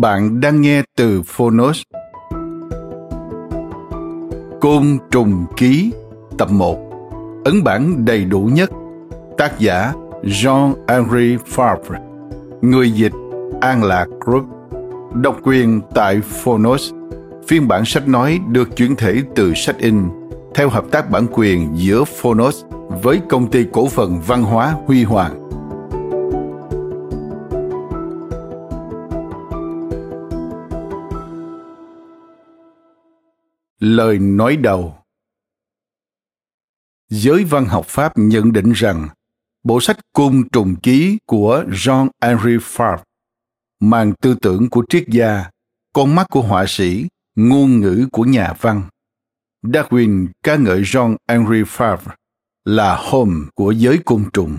Bạn đang nghe từ Phonos. Côn trùng ký, tập 1 Ấn bản đầy đủ nhất. Tác giả Jean-Henri Favre. Người dịch An Lạc Group. Độc quyền tại Phonos. Phiên bản sách nói được chuyển thể từ sách in theo hợp tác bản quyền giữa Phonos với công ty cổ phần văn hóa Huy Hoàng. Lời nói đầu Giới văn học Pháp nhận định rằng bộ sách Cung trùng ký của Jean-Henri Fabre mang tư tưởng của triết gia, con mắt của họa sĩ, ngôn ngữ của nhà văn. Darwin ca ngợi Jean-Henri Fabre là Holmes của giới côn trùng.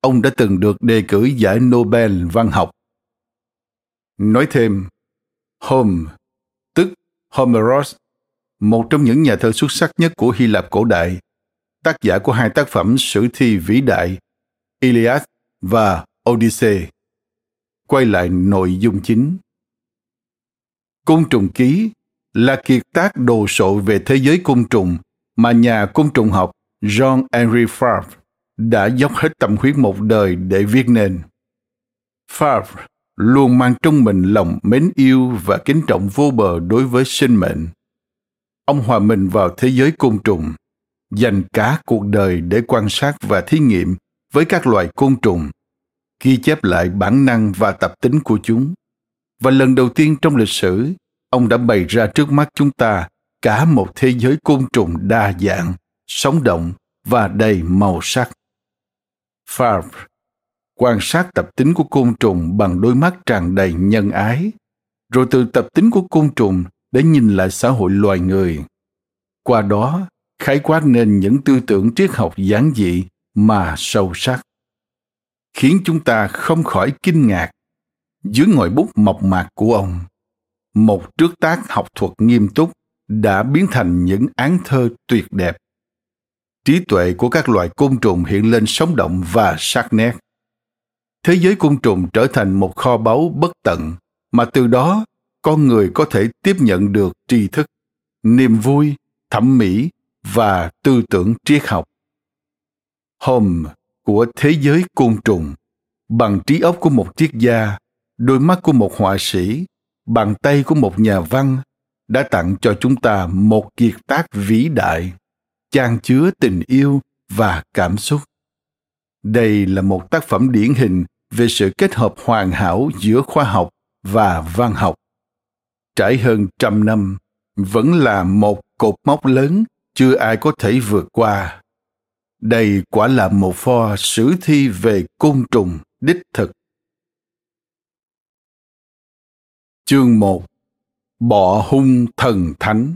Ông đã từng được đề cử giải Nobel văn học. Nói thêm, Holmes, tức Homeros một trong những nhà thơ xuất sắc nhất của Hy Lạp cổ đại, tác giả của hai tác phẩm sử thi vĩ đại Iliad và Odyssey. Quay lại nội dung chính. Côn trùng ký là kiệt tác đồ sộ về thế giới côn trùng mà nhà côn trùng học John Henry Favre đã dốc hết tâm huyết một đời để viết nên. Favre luôn mang trong mình lòng mến yêu và kính trọng vô bờ đối với sinh mệnh ông hòa mình vào thế giới côn trùng, dành cả cuộc đời để quan sát và thí nghiệm với các loài côn trùng, ghi chép lại bản năng và tập tính của chúng. Và lần đầu tiên trong lịch sử, ông đã bày ra trước mắt chúng ta cả một thế giới côn trùng đa dạng, sống động và đầy màu sắc. Favre, quan sát tập tính của côn trùng bằng đôi mắt tràn đầy nhân ái. Rồi từ tập tính của côn trùng để nhìn lại xã hội loài người. Qua đó, khái quát nên những tư tưởng triết học giản dị mà sâu sắc, khiến chúng ta không khỏi kinh ngạc. Dưới ngòi bút mộc mạc của ông, một trước tác học thuật nghiêm túc đã biến thành những án thơ tuyệt đẹp. Trí tuệ của các loài côn trùng hiện lên sống động và sắc nét. Thế giới côn trùng trở thành một kho báu bất tận, mà từ đó con người có thể tiếp nhận được tri thức, niềm vui, thẩm mỹ và tư tưởng triết học. Home của thế giới côn trùng, bằng trí óc của một triết gia, đôi mắt của một họa sĩ, bàn tay của một nhà văn đã tặng cho chúng ta một kiệt tác vĩ đại chan chứa tình yêu và cảm xúc. Đây là một tác phẩm điển hình về sự kết hợp hoàn hảo giữa khoa học và văn học trải hơn trăm năm, vẫn là một cột mốc lớn chưa ai có thể vượt qua. Đây quả là một pho sử thi về côn trùng, đích thực. Chương 1 Bọ hung thần thánh.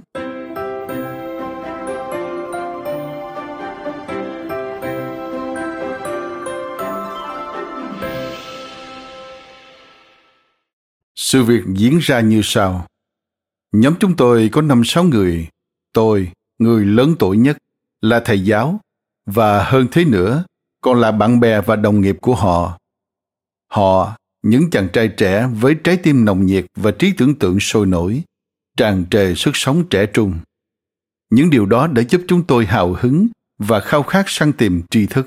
Sự việc diễn ra như sau. Nhóm chúng tôi có năm sáu người. Tôi, người lớn tuổi nhất, là thầy giáo, và hơn thế nữa, còn là bạn bè và đồng nghiệp của họ. Họ, những chàng trai trẻ với trái tim nồng nhiệt và trí tưởng tượng sôi nổi, tràn trề sức sống trẻ trung. Những điều đó đã giúp chúng tôi hào hứng và khao khát săn tìm tri thức.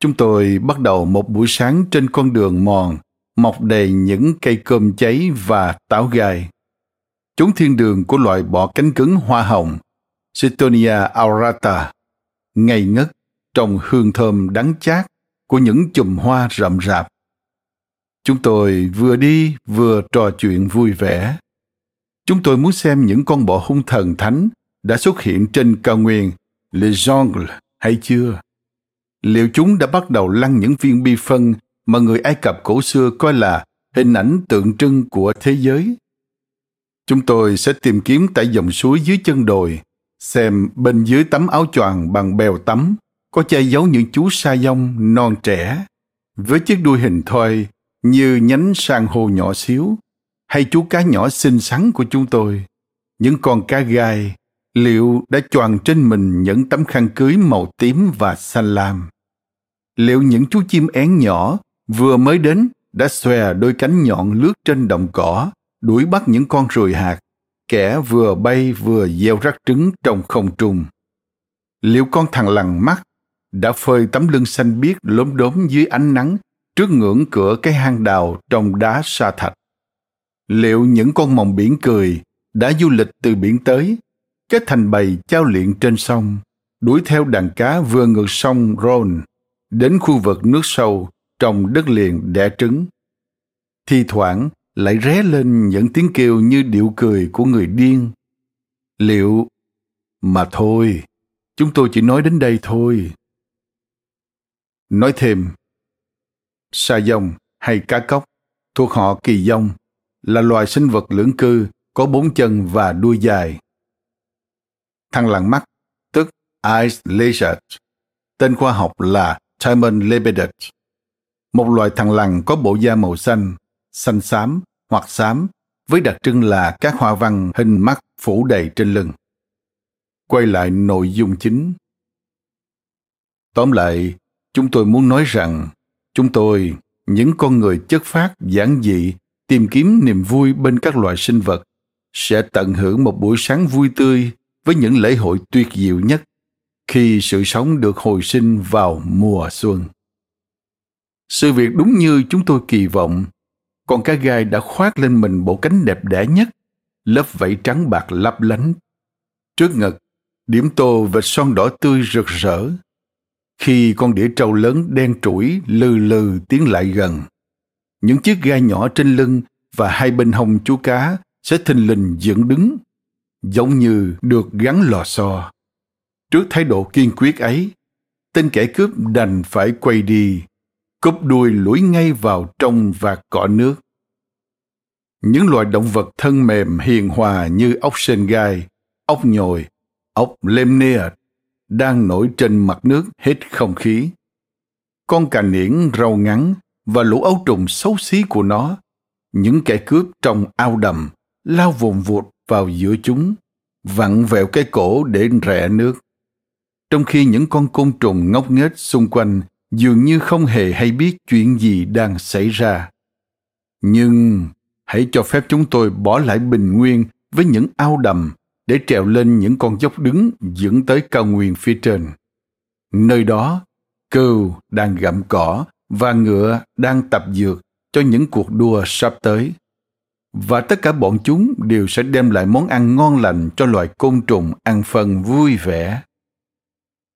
Chúng tôi bắt đầu một buổi sáng trên con đường mòn mọc đầy những cây cơm cháy và táo gai. Chúng thiên đường của loại bọ cánh cứng hoa hồng, Cetonia aurata, ngây ngất trong hương thơm đắng chát của những chùm hoa rậm rạp. Chúng tôi vừa đi vừa trò chuyện vui vẻ. Chúng tôi muốn xem những con bọ hung thần thánh đã xuất hiện trên cao nguyên Le Jongle hay chưa? Liệu chúng đã bắt đầu lăn những viên bi phân mà người Ai Cập cổ xưa coi là hình ảnh tượng trưng của thế giới? Chúng tôi sẽ tìm kiếm tại dòng suối dưới chân đồi, xem bên dưới tấm áo choàng bằng bèo tắm có che giấu những chú sa dông non trẻ với chiếc đuôi hình thoi như nhánh san hô nhỏ xíu hay chú cá nhỏ xinh xắn của chúng tôi những con cá gai liệu đã choàng trên mình những tấm khăn cưới màu tím và xanh lam liệu những chú chim én nhỏ vừa mới đến đã xòe đôi cánh nhọn lướt trên đồng cỏ đuổi bắt những con ruồi hạt kẻ vừa bay vừa gieo rắc trứng trong không trung liệu con thằng lằn mắt đã phơi tấm lưng xanh biếc lốm đốm dưới ánh nắng trước ngưỡng cửa cái hang đào trong đá sa thạch. Liệu những con mòng biển cười đã du lịch từ biển tới, kết thành bầy trao luyện trên sông, đuổi theo đàn cá vừa ngược sông Rhone đến khu vực nước sâu trong đất liền đẻ trứng. Thi thoảng lại ré lên những tiếng kêu như điệu cười của người điên. Liệu... Mà thôi, chúng tôi chỉ nói đến đây thôi. Nói thêm, sa dông hay cá cóc thuộc họ kỳ dông là loài sinh vật lưỡng cư có bốn chân và đuôi dài. Thằng lằn mắt, tức Ice Lizard, tên khoa học là Timon lebedet, một loài thằng lằn có bộ da màu xanh, xanh xám hoặc xám với đặc trưng là các hoa văn hình mắt phủ đầy trên lưng. Quay lại nội dung chính. Tóm lại, chúng tôi muốn nói rằng chúng tôi những con người chất phát giản dị tìm kiếm niềm vui bên các loài sinh vật sẽ tận hưởng một buổi sáng vui tươi với những lễ hội tuyệt diệu nhất khi sự sống được hồi sinh vào mùa xuân sự việc đúng như chúng tôi kỳ vọng. Con cá gai đã khoác lên mình bộ cánh đẹp đẽ nhất, lớp vảy trắng bạc lấp lánh. Trước ngực, điểm tô vệt son đỏ tươi rực rỡ. Khi con đĩa trâu lớn đen trũi lừ lừ tiến lại gần, những chiếc gai nhỏ trên lưng và hai bên hông chú cá sẽ thình lình dựng đứng, giống như được gắn lò xo. Trước thái độ kiên quyết ấy, tên kẻ cướp đành phải quay đi cúp đuôi lủi ngay vào trong vạt cỏ nước những loài động vật thân mềm hiền hòa như ốc sên gai ốc nhồi ốc lemnia đang nổi trên mặt nước hết không khí. Con cà niễn râu ngắn và lũ ấu trùng xấu xí của nó, những kẻ cướp trong ao đầm, lao vùng vụt vào giữa chúng, vặn vẹo cái cổ để rẽ nước. Trong khi những con côn trùng ngốc nghếch xung quanh dường như không hề hay biết chuyện gì đang xảy ra. Nhưng hãy cho phép chúng tôi bỏ lại bình nguyên với những ao đầm để trèo lên những con dốc đứng dẫn tới cao nguyên phía trên. Nơi đó, cừu đang gặm cỏ và ngựa đang tập dược cho những cuộc đua sắp tới. Và tất cả bọn chúng đều sẽ đem lại món ăn ngon lành cho loài côn trùng ăn phân vui vẻ.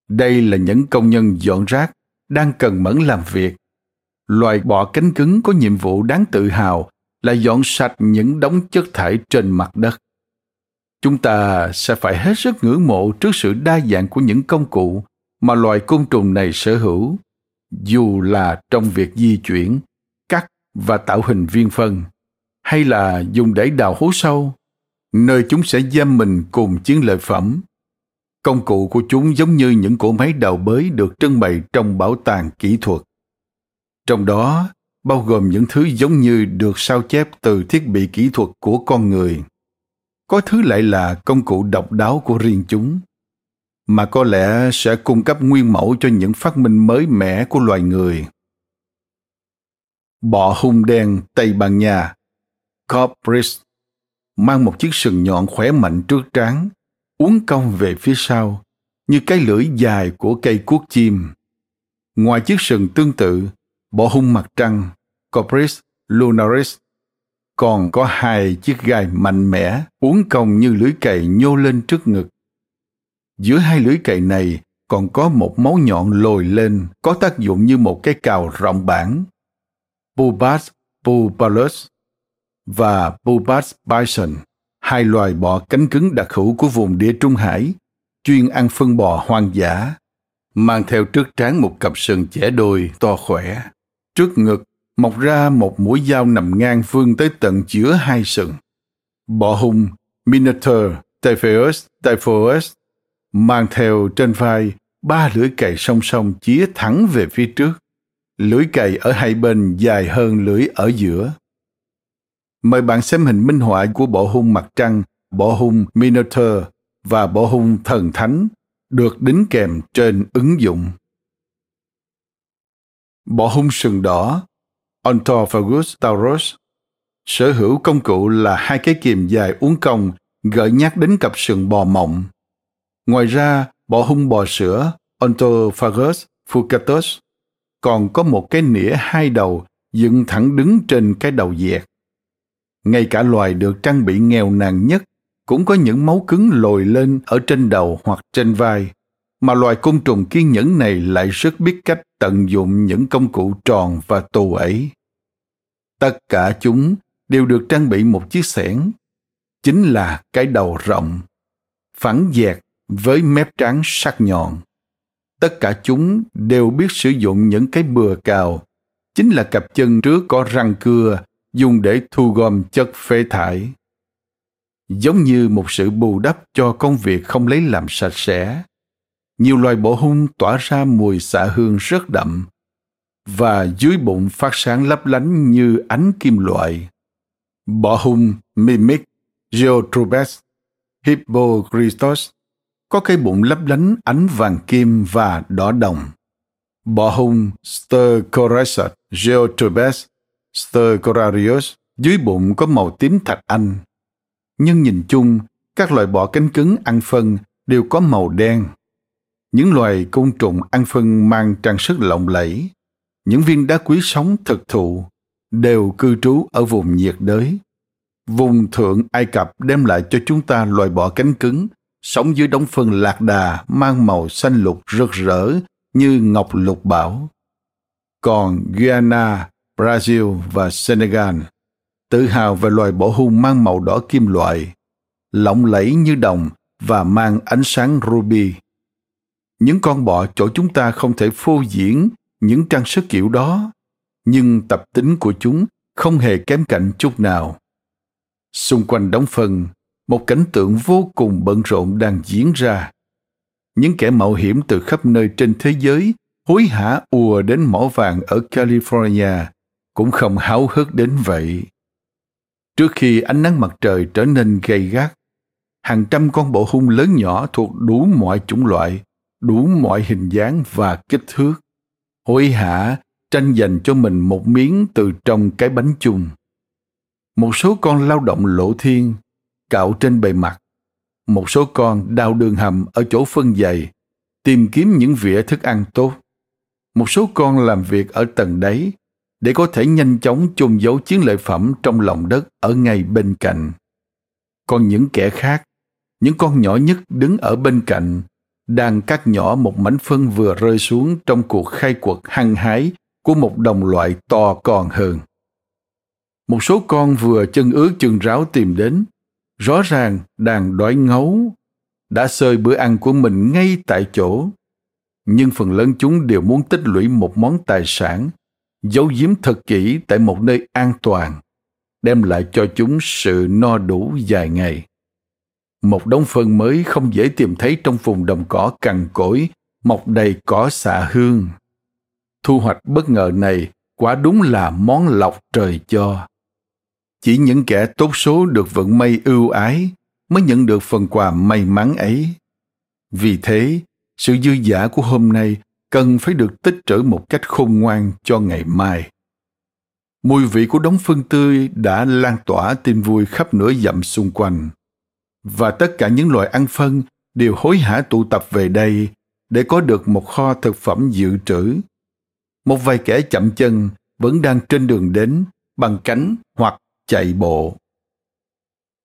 Đây là những công nhân dọn rác đang cần mẫn làm việc. loại bọ cánh cứng có nhiệm vụ đáng tự hào là dọn sạch những đống chất thải trên mặt đất chúng ta sẽ phải hết sức ngưỡng mộ trước sự đa dạng của những công cụ mà loài côn trùng này sở hữu, dù là trong việc di chuyển, cắt và tạo hình viên phân, hay là dùng để đào hố sâu, nơi chúng sẽ giam mình cùng chiến lợi phẩm công cụ của chúng giống như những cỗ máy đào bới được trưng bày trong bảo tàng kỹ thuật. Trong đó, bao gồm những thứ giống như được sao chép từ thiết bị kỹ thuật của con người. Có thứ lại là công cụ độc đáo của riêng chúng, mà có lẽ sẽ cung cấp nguyên mẫu cho những phát minh mới mẻ của loài người. Bọ hung đen tây ban nha, Corpris, mang một chiếc sừng nhọn khỏe mạnh trước trán uốn cong về phía sau như cái lưỡi dài của cây cuốc chim. Ngoài chiếc sừng tương tự, bộ hung mặt trăng, Copris lunaris, còn có hai chiếc gai mạnh mẽ uốn cong như lưỡi cày nhô lên trước ngực. Giữa hai lưỡi cày này còn có một máu nhọn lồi lên có tác dụng như một cái cào rộng bản. Pubas bubalus và Pubas bison, hai loài bọ cánh cứng đặc hữu của vùng địa Trung Hải, chuyên ăn phân bò hoang dã, mang theo trước trán một cặp sừng chẻ đôi to khỏe. Trước ngực mọc ra một mũi dao nằm ngang vươn tới tận giữa hai sừng. Bọ hung Minotaur Typhoeus Typhoeus mang theo trên vai ba lưỡi cày song song chĩa thẳng về phía trước. Lưỡi cày ở hai bên dài hơn lưỡi ở giữa. Mời bạn xem hình minh họa của bộ hung mặt trăng, bộ hung Minotaur và bộ hung thần thánh được đính kèm trên ứng dụng. Bộ hung sừng đỏ Ontophagus taurus sở hữu công cụ là hai cái kìm dài uốn cong gợi nhắc đến cặp sừng bò mộng. Ngoài ra, bộ hung bò sữa Ontophagus fucatus còn có một cái nĩa hai đầu dựng thẳng đứng trên cái đầu dẹt. Ngay cả loài được trang bị nghèo nàn nhất cũng có những máu cứng lồi lên ở trên đầu hoặc trên vai, mà loài côn trùng kiên nhẫn này lại rất biết cách tận dụng những công cụ tròn và tù ấy. Tất cả chúng đều được trang bị một chiếc xẻng, chính là cái đầu rộng, phẳng dẹt với mép trắng sắc nhọn. Tất cả chúng đều biết sử dụng những cái bừa cào, chính là cặp chân trước có răng cưa dùng để thu gom chất phế thải. Giống như một sự bù đắp cho công việc không lấy làm sạch sẽ, nhiều loài bộ hung tỏa ra mùi xạ hương rất đậm và dưới bụng phát sáng lấp lánh như ánh kim loại. Bọ hung Mimic, Geotrubes, Hippocristos có cái bụng lấp lánh ánh vàng kim và đỏ đồng. Bọ hung Stercorasat, Geotrubes, Stercorarius dưới bụng có màu tím thạch anh. Nhưng nhìn chung, các loài bọ cánh cứng ăn phân đều có màu đen. Những loài côn trùng ăn phân mang trang sức lộng lẫy, những viên đá quý sống thực thụ đều cư trú ở vùng nhiệt đới. Vùng thượng Ai Cập đem lại cho chúng ta loài bọ cánh cứng, sống dưới đống phân lạc đà mang màu xanh lục rực rỡ như ngọc lục bảo. Còn Guyana, Brazil và Senegal tự hào về loài bọ hung mang màu đỏ kim loại, lộng lẫy như đồng và mang ánh sáng ruby. Những con bọ chỗ chúng ta không thể phô diễn những trang sức kiểu đó nhưng tập tính của chúng không hề kém cạnh chút nào xung quanh đóng phân một cảnh tượng vô cùng bận rộn đang diễn ra những kẻ mạo hiểm từ khắp nơi trên thế giới hối hả ùa đến mỏ vàng ở california cũng không háo hức đến vậy trước khi ánh nắng mặt trời trở nên gay gắt hàng trăm con bộ hung lớn nhỏ thuộc đủ mọi chủng loại đủ mọi hình dáng và kích thước hối hả tranh giành cho mình một miếng từ trong cái bánh chung. Một số con lao động lộ thiên, cạo trên bề mặt. Một số con đào đường hầm ở chỗ phân dày, tìm kiếm những vỉa thức ăn tốt. Một số con làm việc ở tầng đáy để có thể nhanh chóng chôn giấu chiến lợi phẩm trong lòng đất ở ngay bên cạnh. Còn những kẻ khác, những con nhỏ nhất đứng ở bên cạnh đang cắt nhỏ một mảnh phân vừa rơi xuống trong cuộc khai quật hăng hái của một đồng loại to còn hơn. Một số con vừa chân ướt chân ráo tìm đến, rõ ràng đang đói ngấu, đã xơi bữa ăn của mình ngay tại chỗ. Nhưng phần lớn chúng đều muốn tích lũy một món tài sản, giấu giếm thật kỹ tại một nơi an toàn, đem lại cho chúng sự no đủ dài ngày. Một đống phân mới không dễ tìm thấy trong vùng đồng cỏ cằn cỗi, mọc đầy cỏ xạ hương. Thu hoạch bất ngờ này quả đúng là món lọc trời cho. Chỉ những kẻ tốt số được vận may ưu ái mới nhận được phần quà may mắn ấy. Vì thế, sự dư giả của hôm nay cần phải được tích trữ một cách khôn ngoan cho ngày mai. Mùi vị của đống phân tươi đã lan tỏa tin vui khắp nửa dặm xung quanh và tất cả những loài ăn phân đều hối hả tụ tập về đây để có được một kho thực phẩm dự trữ. Một vài kẻ chậm chân vẫn đang trên đường đến bằng cánh hoặc chạy bộ.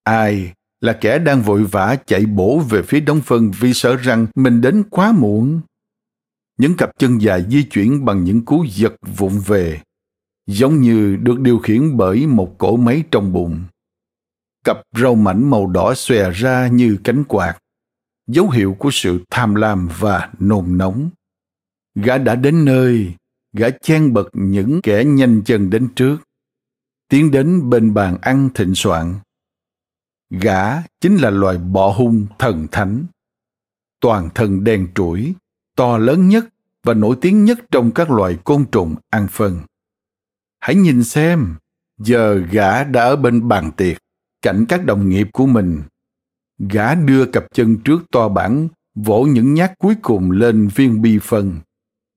Ai là kẻ đang vội vã chạy bổ về phía đống phân vì sợ rằng mình đến quá muộn. Những cặp chân dài di chuyển bằng những cú giật vụng về, giống như được điều khiển bởi một cỗ máy trong bụng. Cặp râu mảnh màu đỏ xòe ra như cánh quạt, dấu hiệu của sự tham lam và nôn nóng. Gã đã đến nơi, gã chen bật những kẻ nhanh chân đến trước, tiến đến bên bàn ăn thịnh soạn. Gã chính là loài bọ hung thần thánh. Toàn thân đen trũi, to lớn nhất và nổi tiếng nhất trong các loài côn trùng ăn phân. Hãy nhìn xem, giờ gã đã ở bên bàn tiệc, cạnh các đồng nghiệp của mình. Gã đưa cặp chân trước to bản, vỗ những nhát cuối cùng lên viên bi phân,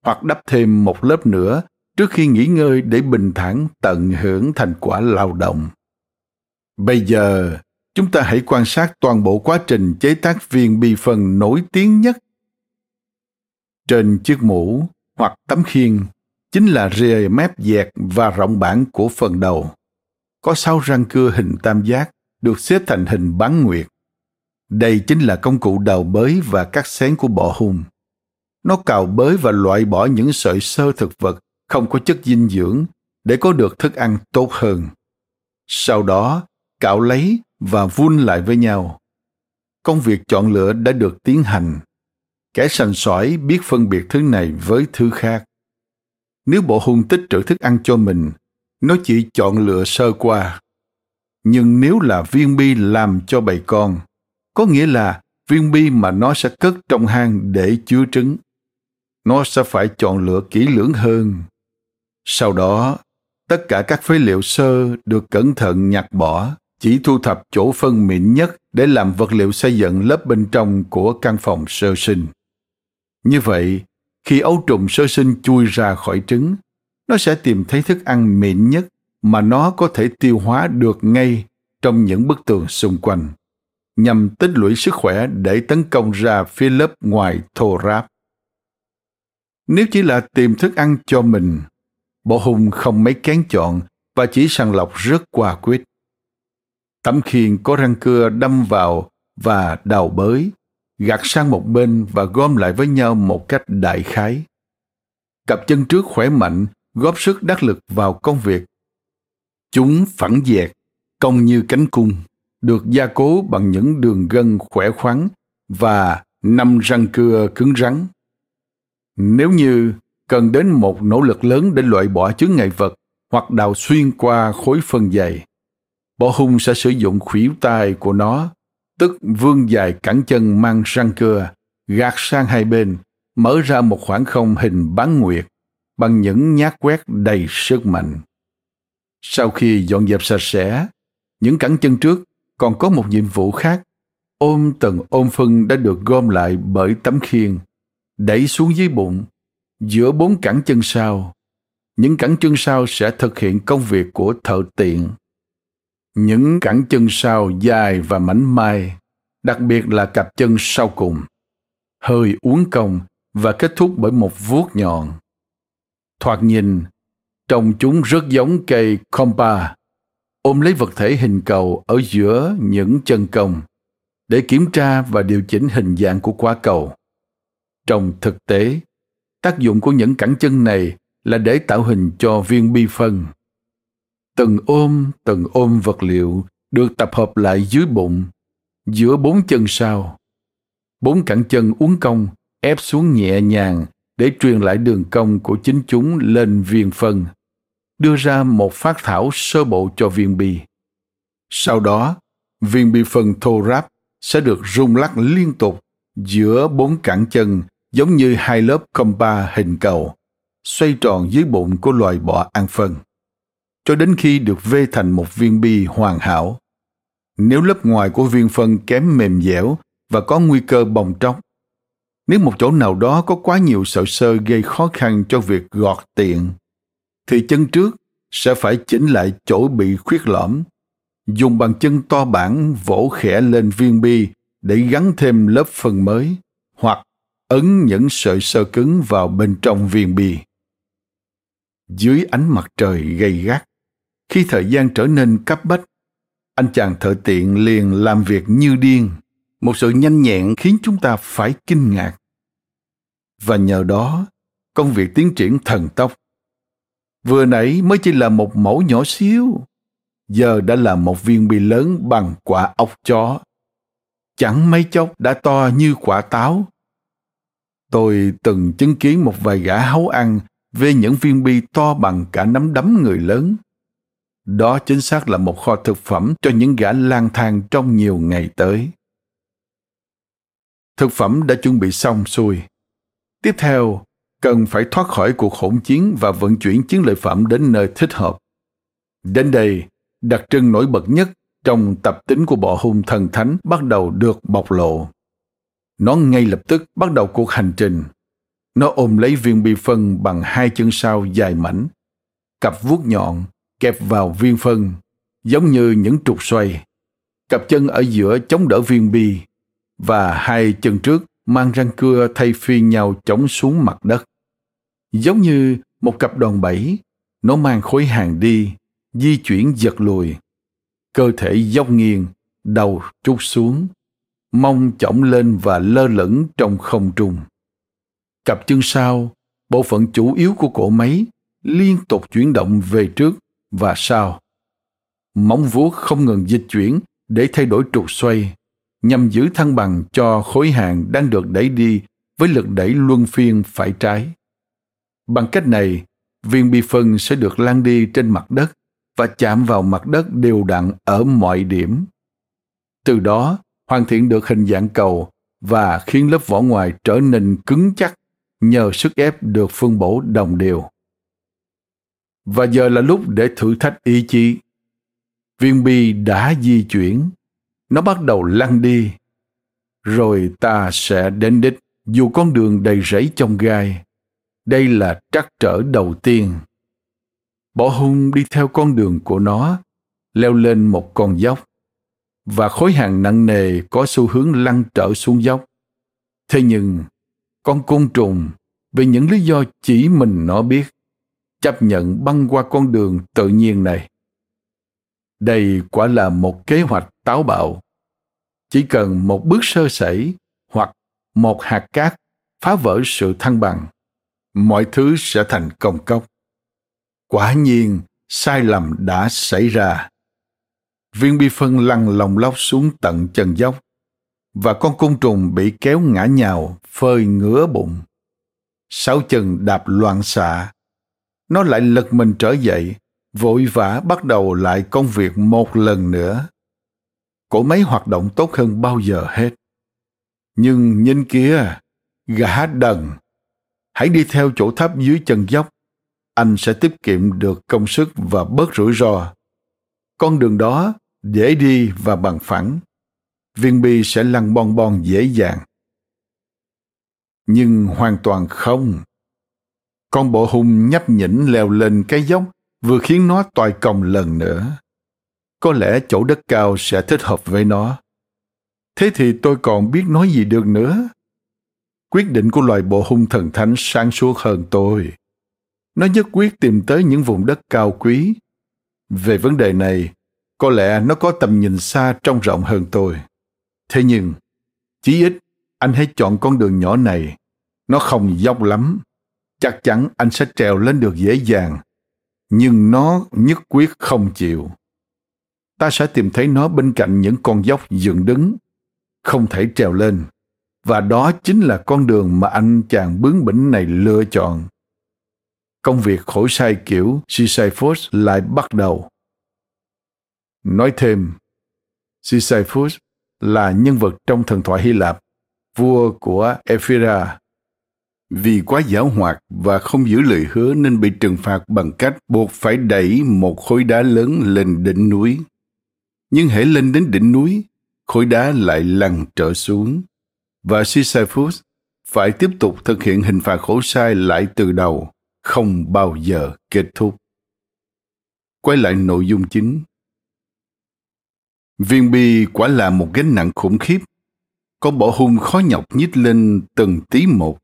hoặc đắp thêm một lớp nữa trước khi nghỉ ngơi để bình thản tận hưởng thành quả lao động. Bây giờ, chúng ta hãy quan sát toàn bộ quá trình chế tác viên bi phân nổi tiếng nhất. Trên chiếc mũ hoặc tấm khiên chính là rìa mép dẹt và rộng bản của phần đầu. Có sáu răng cưa hình tam giác được xếp thành hình bán nguyệt. Đây chính là công cụ đào bới và cắt xén của bọ hung. Nó cào bới và loại bỏ những sợi sơ thực vật không có chất dinh dưỡng để có được thức ăn tốt hơn. Sau đó, cạo lấy và vun lại với nhau. Công việc chọn lựa đã được tiến hành. Kẻ sành sỏi biết phân biệt thứ này với thứ khác. Nếu bộ hung tích trữ thức ăn cho mình, nó chỉ chọn lựa sơ qua. Nhưng nếu là viên bi làm cho bầy con, có nghĩa là viên bi mà nó sẽ cất trong hang để chứa trứng. Nó sẽ phải chọn lựa kỹ lưỡng hơn. Sau đó, tất cả các phế liệu sơ được cẩn thận nhặt bỏ, chỉ thu thập chỗ phân mịn nhất để làm vật liệu xây dựng lớp bên trong của căn phòng sơ sinh. Như vậy, khi ấu trùng sơ sinh chui ra khỏi trứng, nó sẽ tìm thấy thức ăn mịn nhất mà nó có thể tiêu hóa được ngay trong những bức tường xung quanh, nhằm tích lũy sức khỏe để tấn công ra phía lớp ngoài thô ráp. Nếu chỉ là tìm thức ăn cho mình, bộ hùng không mấy kén chọn và chỉ sàng lọc rất quả quyết. Tấm khiên có răng cưa đâm vào và đào bới gạt sang một bên và gom lại với nhau một cách đại khái. Cặp chân trước khỏe mạnh, góp sức đắc lực vào công việc. Chúng phẳng dẹt, cong như cánh cung, được gia cố bằng những đường gân khỏe khoắn và năm răng cưa cứng rắn. Nếu như cần đến một nỗ lực lớn để loại bỏ chướng ngại vật hoặc đào xuyên qua khối phân dày, bộ hung sẽ sử dụng khuỷu tay của nó tức vương dài cẳng chân mang răng cưa, gạt sang hai bên, mở ra một khoảng không hình bán nguyệt bằng những nhát quét đầy sức mạnh. Sau khi dọn dẹp sạch sẽ, những cẳng chân trước còn có một nhiệm vụ khác. Ôm từng ôm phân đã được gom lại bởi tấm khiên, đẩy xuống dưới bụng, giữa bốn cẳng chân sau. Những cẳng chân sau sẽ thực hiện công việc của thợ tiện những cẳng chân sau dài và mảnh mai, đặc biệt là cặp chân sau cùng, hơi uốn cong và kết thúc bởi một vuốt nhọn. Thoạt nhìn, trông chúng rất giống cây compa, ôm lấy vật thể hình cầu ở giữa những chân cong để kiểm tra và điều chỉnh hình dạng của quả cầu. Trong thực tế, tác dụng của những cẳng chân này là để tạo hình cho viên bi phân từng ôm từng ôm vật liệu được tập hợp lại dưới bụng, giữa bốn chân sau. Bốn cẳng chân uốn cong, ép xuống nhẹ nhàng để truyền lại đường cong của chính chúng lên viên phân, đưa ra một phát thảo sơ bộ cho viên bi. Sau đó, viên bi phân thô ráp sẽ được rung lắc liên tục giữa bốn cẳng chân giống như hai lớp compa hình cầu, xoay tròn dưới bụng của loài bọ ăn phân cho đến khi được vê thành một viên bi hoàn hảo. Nếu lớp ngoài của viên phân kém mềm dẻo và có nguy cơ bong tróc, nếu một chỗ nào đó có quá nhiều sợi sơ gây khó khăn cho việc gọt tiện, thì chân trước sẽ phải chỉnh lại chỗ bị khuyết lõm, dùng bàn chân to bản vỗ khẽ lên viên bi để gắn thêm lớp phân mới hoặc ấn những sợi sơ cứng vào bên trong viên bi. Dưới ánh mặt trời gay gắt, khi thời gian trở nên cấp bách, anh chàng thợ tiện liền làm việc như điên, một sự nhanh nhẹn khiến chúng ta phải kinh ngạc. Và nhờ đó, công việc tiến triển thần tốc. Vừa nãy mới chỉ là một mẫu nhỏ xíu, giờ đã là một viên bi lớn bằng quả ốc chó. Chẳng mấy chốc đã to như quả táo. Tôi từng chứng kiến một vài gã hấu ăn về những viên bi to bằng cả nắm đấm người lớn. Đó chính xác là một kho thực phẩm cho những gã lang thang trong nhiều ngày tới. Thực phẩm đã chuẩn bị xong xuôi. Tiếp theo, cần phải thoát khỏi cuộc hỗn chiến và vận chuyển chiến lợi phẩm đến nơi thích hợp. Đến đây, đặc trưng nổi bật nhất trong tập tính của bọ hung thần thánh bắt đầu được bộc lộ. Nó ngay lập tức bắt đầu cuộc hành trình. Nó ôm lấy viên bi phân bằng hai chân sau dài mảnh, cặp vuốt nhọn kẹp vào viên phân, giống như những trục xoay. Cặp chân ở giữa chống đỡ viên bi và hai chân trước mang răng cưa thay phiên nhau chống xuống mặt đất. Giống như một cặp đòn bẩy, nó mang khối hàng đi, di chuyển giật lùi. Cơ thể dốc nghiêng, đầu trút xuống, mông chỏng lên và lơ lửng trong không trung. Cặp chân sau, bộ phận chủ yếu của cổ máy, liên tục chuyển động về trước và sau. Móng vuốt không ngừng dịch chuyển để thay đổi trục xoay, nhằm giữ thăng bằng cho khối hàng đang được đẩy đi với lực đẩy luân phiên phải trái. Bằng cách này, viên bi phân sẽ được lan đi trên mặt đất và chạm vào mặt đất đều đặn ở mọi điểm. Từ đó, hoàn thiện được hình dạng cầu và khiến lớp vỏ ngoài trở nên cứng chắc nhờ sức ép được phân bổ đồng đều. Và giờ là lúc để thử thách ý chí. Viên bi đã di chuyển, nó bắt đầu lăn đi. Rồi ta sẽ đến đích dù con đường đầy rẫy trong gai. Đây là trắc trở đầu tiên. Bỏ hung đi theo con đường của nó, leo lên một con dốc. Và khối hàng nặng nề có xu hướng lăn trở xuống dốc. Thế nhưng, con côn trùng, vì những lý do chỉ mình nó biết, chấp nhận băng qua con đường tự nhiên này. Đây quả là một kế hoạch táo bạo. Chỉ cần một bước sơ sẩy hoặc một hạt cát phá vỡ sự thăng bằng, mọi thứ sẽ thành công cốc. Quả nhiên, sai lầm đã xảy ra. Viên bi phân lăn lòng lóc xuống tận chân dốc và con côn trùng bị kéo ngã nhào, phơi ngứa bụng. Sáu chân đạp loạn xạ, nó lại lật mình trở dậy, vội vã bắt đầu lại công việc một lần nữa. Cổ máy hoạt động tốt hơn bao giờ hết. Nhưng nhìn kia, gã đần. Hãy đi theo chỗ thấp dưới chân dốc. Anh sẽ tiết kiệm được công sức và bớt rủi ro. Con đường đó dễ đi và bằng phẳng. Viên bi sẽ lăn bon bon dễ dàng. Nhưng hoàn toàn không con bộ hung nhấp nhỉnh leo lên cái dốc vừa khiến nó toại còng lần nữa. Có lẽ chỗ đất cao sẽ thích hợp với nó. Thế thì tôi còn biết nói gì được nữa. Quyết định của loài bộ hung thần thánh sáng suốt hơn tôi. Nó nhất quyết tìm tới những vùng đất cao quý. Về vấn đề này, có lẽ nó có tầm nhìn xa trông rộng hơn tôi. Thế nhưng, chí ít, anh hãy chọn con đường nhỏ này. Nó không dốc lắm, chắc chắn anh sẽ trèo lên được dễ dàng, nhưng nó nhất quyết không chịu. Ta sẽ tìm thấy nó bên cạnh những con dốc dựng đứng, không thể trèo lên. Và đó chính là con đường mà anh chàng bướng bỉnh này lựa chọn. Công việc khổ sai kiểu Sisyphus lại bắt đầu. Nói thêm, Sisyphus là nhân vật trong thần thoại Hy Lạp, vua của Ephyra vì quá giáo hoạt và không giữ lời hứa nên bị trừng phạt bằng cách buộc phải đẩy một khối đá lớn lên đỉnh núi. Nhưng hãy lên đến đỉnh núi, khối đá lại lăn trở xuống. Và Sisyphus phải tiếp tục thực hiện hình phạt khổ sai lại từ đầu, không bao giờ kết thúc. Quay lại nội dung chính. Viên bi quả là một gánh nặng khủng khiếp. có bỏ hung khó nhọc nhích lên từng tí một,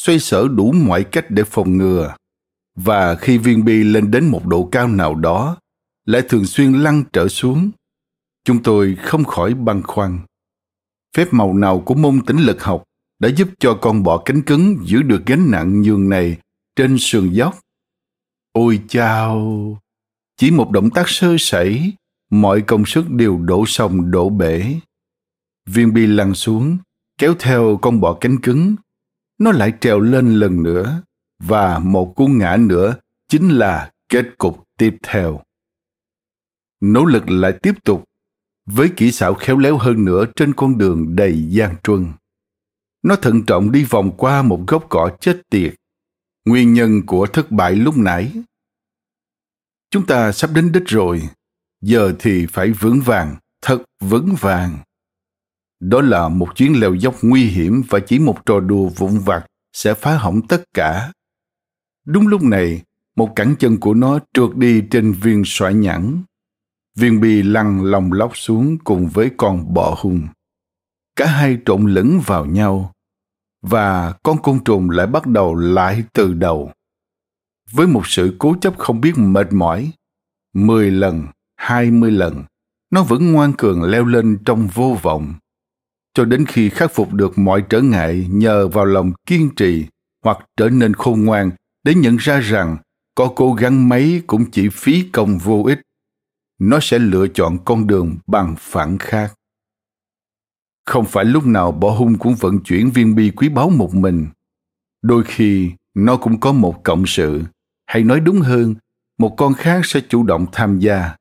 xoay sở đủ mọi cách để phòng ngừa. Và khi viên bi lên đến một độ cao nào đó, lại thường xuyên lăn trở xuống. Chúng tôi không khỏi băn khoăn. Phép màu nào của môn tính lực học đã giúp cho con bọ cánh cứng giữ được gánh nặng nhường này trên sườn dốc. Ôi chao! Chỉ một động tác sơ sẩy, mọi công sức đều đổ sông đổ bể. Viên bi lăn xuống, kéo theo con bọ cánh cứng. Nó lại trèo lên lần nữa, và một cú ngã nữa chính là kết cục tiếp theo. Nỗ lực lại tiếp tục, với kỹ xảo khéo léo hơn nữa trên con đường đầy gian truân. Nó thận trọng đi vòng qua một gốc cỏ chết tiệt. Nguyên nhân của thất bại lúc nãy. Chúng ta sắp đến đích rồi, giờ thì phải vững vàng, thật vững vàng. Đó là một chuyến leo dốc nguy hiểm và chỉ một trò đùa vụn vặt sẽ phá hỏng tất cả. Đúng lúc này, một cẳng chân của nó trượt đi trên viên xoải nhẵn. Viên bi lăn lòng lóc xuống cùng với con bọ hung. Cả hai trộn lẫn vào nhau và con côn trùng lại bắt đầu lại từ đầu. Với một sự cố chấp không biết mệt mỏi, mười lần, hai mươi lần, nó vẫn ngoan cường leo lên trong vô vọng. Cho đến khi khắc phục được mọi trở ngại nhờ vào lòng kiên trì hoặc trở nên khôn ngoan để nhận ra rằng có cố gắng mấy cũng chỉ phí công vô ích. Nó sẽ lựa chọn con đường bằng phản khác. Không phải lúc nào bỏ hung cũng vận chuyển viên bi quý báu một mình. Đôi khi nó cũng có một cộng sự, hay nói đúng hơn, một con khác sẽ chủ động tham gia.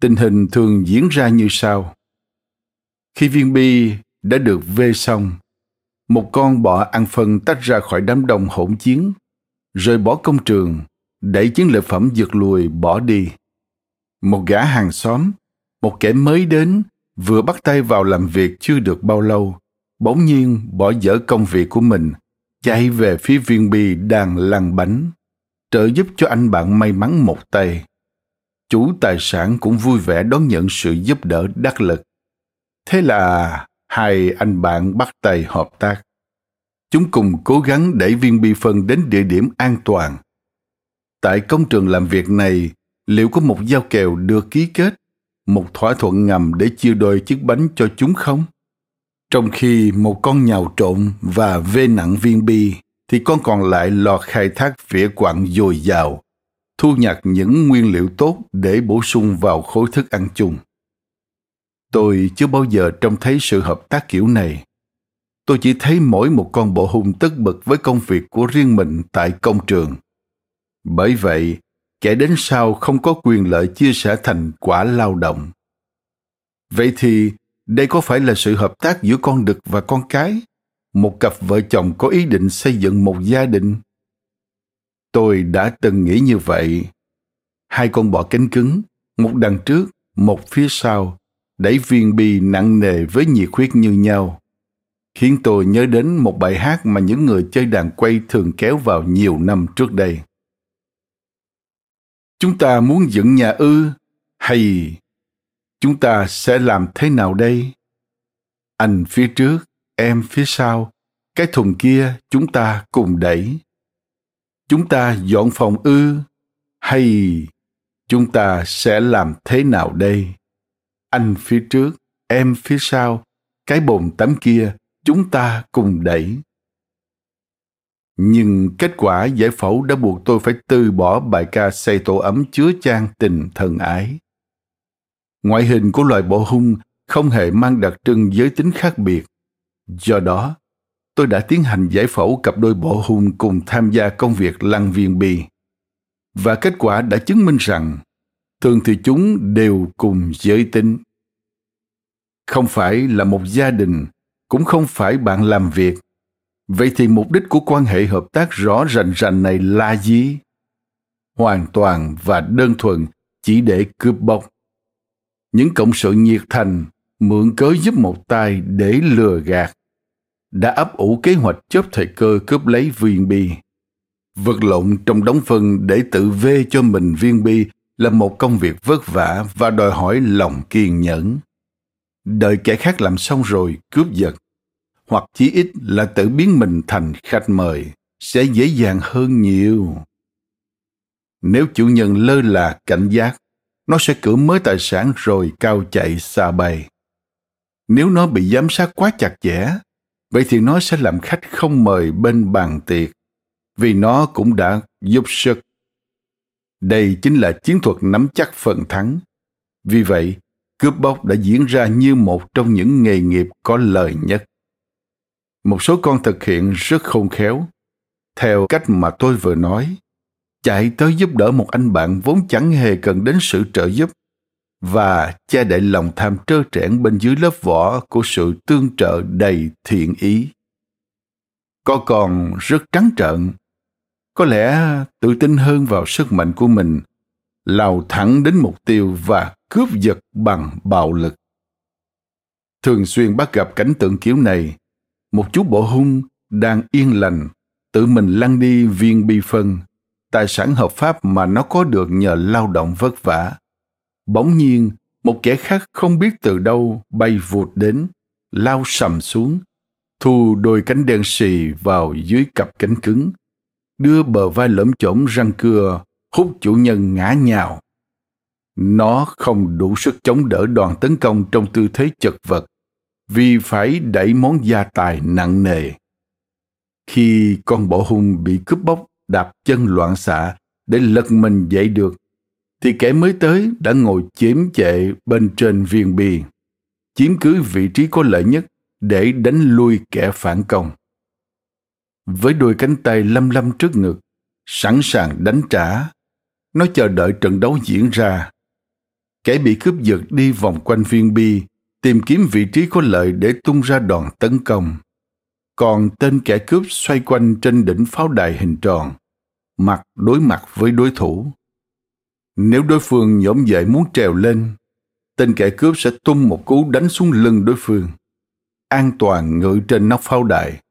Tình hình thường diễn ra như sau. Khi viên bi đã được vê xong, một con bọ ăn phân tách ra khỏi đám đông hỗn chiến, rời bỏ công trường, đẩy chiến lợi phẩm giật lùi bỏ đi. Một gã hàng xóm, một kẻ mới đến vừa bắt tay vào làm việc chưa được bao lâu, bỗng nhiên bỏ dở công việc của mình, chạy về phía viên bi đang lăn bánh, trợ giúp cho anh bạn may mắn một tay. Chủ tài sản cũng vui vẻ đón nhận sự giúp đỡ đắc lực. Thế là hai anh bạn bắt tay hợp tác. Chúng cùng cố gắng đẩy viên bi phân đến địa điểm an toàn. Tại công trường làm việc này, liệu có một giao kèo được ký kết một thỏa thuận ngầm để chia đôi chiếc bánh cho chúng không? Trong khi một con nhào trộn và vê nặng viên bi, thì con còn lại lò khai thác vỉa quặng dồi dào, thu nhặt những nguyên liệu tốt để bổ sung vào khối thức ăn chung. Tôi chưa bao giờ trông thấy sự hợp tác kiểu này. Tôi chỉ thấy mỗi một con bộ hung tất bật với công việc của riêng mình tại công trường. Bởi vậy, kẻ đến sau không có quyền lợi chia sẻ thành quả lao động vậy thì đây có phải là sự hợp tác giữa con đực và con cái một cặp vợ chồng có ý định xây dựng một gia đình tôi đã từng nghĩ như vậy hai con bọ cánh cứng một đằng trước một phía sau đẩy viên bi nặng nề với nhiệt huyết như nhau, khiến tôi nhớ đến một bài hát mà những người chơi đàn quay thường kéo vào nhiều năm trước đây. Chúng ta muốn dựng nhà ư hay chúng ta sẽ làm thế nào đây? Anh phía trước, em phía sau, cái thùng kia chúng ta cùng đẩy. Chúng ta dọn phòng ư hay chúng ta sẽ làm thế nào đây? Anh phía trước em phía sau cái bồn tắm kia chúng ta cùng đẩy nhưng kết quả giải phẫu đã buộc tôi phải từ bỏ bài ca xây tổ ấm chứa chan tình thần ái. Ngoại hình của loài bộ hung không hề mang đặc trưng giới tính khác biệt. Do đó, tôi đã tiến hành giải phẫu cặp đôi bộ hung cùng tham gia công việc lăn viên bì. Và kết quả đã chứng minh rằng thường thì chúng đều cùng giới tính. Không phải là một gia đình, cũng không phải bạn làm việc, Vậy thì mục đích của quan hệ hợp tác rõ rành rành này là gì? Hoàn toàn và đơn thuần chỉ để cướp bóc. Những cộng sự nhiệt thành mượn cớ giúp một tay để lừa gạt đã ấp ủ kế hoạch chớp thời cơ cướp lấy viên bi. Vật lộn trong đóng phân để tự vê cho mình viên bi là một công việc vất vả và đòi hỏi lòng kiên nhẫn. Đợi kẻ khác làm xong rồi cướp giật, hoặc chí ít là tự biến mình thành khách mời, sẽ dễ dàng hơn nhiều nếu chủ nhân lơ là cảnh giác, nó sẽ cử mới tài sản rồi cao chạy xa bay nếu nó bị giám sát quá chặt chẽ, vậy thì nó sẽ làm khách không mời bên bàn tiệc, vì nó cũng đã giúp sức đây chính là chiến thuật nắm chắc phần thắng. Vì vậy, cướp bóc đã diễn ra như một trong những nghề nghiệp có lời nhất. Một số con thực hiện rất khôn khéo. Theo cách mà tôi vừa nói, chạy tới giúp đỡ một anh bạn vốn chẳng hề cần đến sự trợ giúp, và che đậy lòng tham trơ trẽn bên dưới lớp vỏ của sự tương trợ đầy thiện ý. Có còn rất trắng trợn có lẽ tự tin hơn vào sức mạnh của mình, lao thẳng đến mục tiêu và cướp giật bằng bạo lực. Thường xuyên bắt gặp cảnh tượng kiểu này, một chú bộ hung đang yên lành, tự mình lăn đi viên bi phân, tài sản hợp pháp mà nó có được nhờ lao động vất vả. Bỗng nhiên, một kẻ khác không biết từ đâu bay vụt đến, lao sầm xuống, thu đôi cánh đen xì vào dưới cặp cánh cứng đưa bờ vai lõm chổm răng cưa, hút chủ nhân ngã nhào. Nó không đủ sức chống đỡ đoàn tấn công trong tư thế chật vật, vì phải đẩy món gia tài nặng nề. Khi con bộ hung bị cướp bóc, đạp chân loạn xạ để lật mình dậy được, thì kẻ mới tới đã ngồi chiếm chệ bên trên viên bi chiếm cứ vị trí có lợi nhất để đánh lui kẻ phản công với đôi cánh tay lâm lâm trước ngực, sẵn sàng đánh trả. Nó chờ đợi trận đấu diễn ra. Kẻ bị cướp giật đi vòng quanh viên bi, tìm kiếm vị trí có lợi để tung ra đòn tấn công. Còn tên kẻ cướp xoay quanh trên đỉnh pháo đài hình tròn, mặt đối mặt với đối thủ. Nếu đối phương nhổm dậy muốn trèo lên, tên kẻ cướp sẽ tung một cú đánh xuống lưng đối phương, an toàn ngự trên nóc pháo đài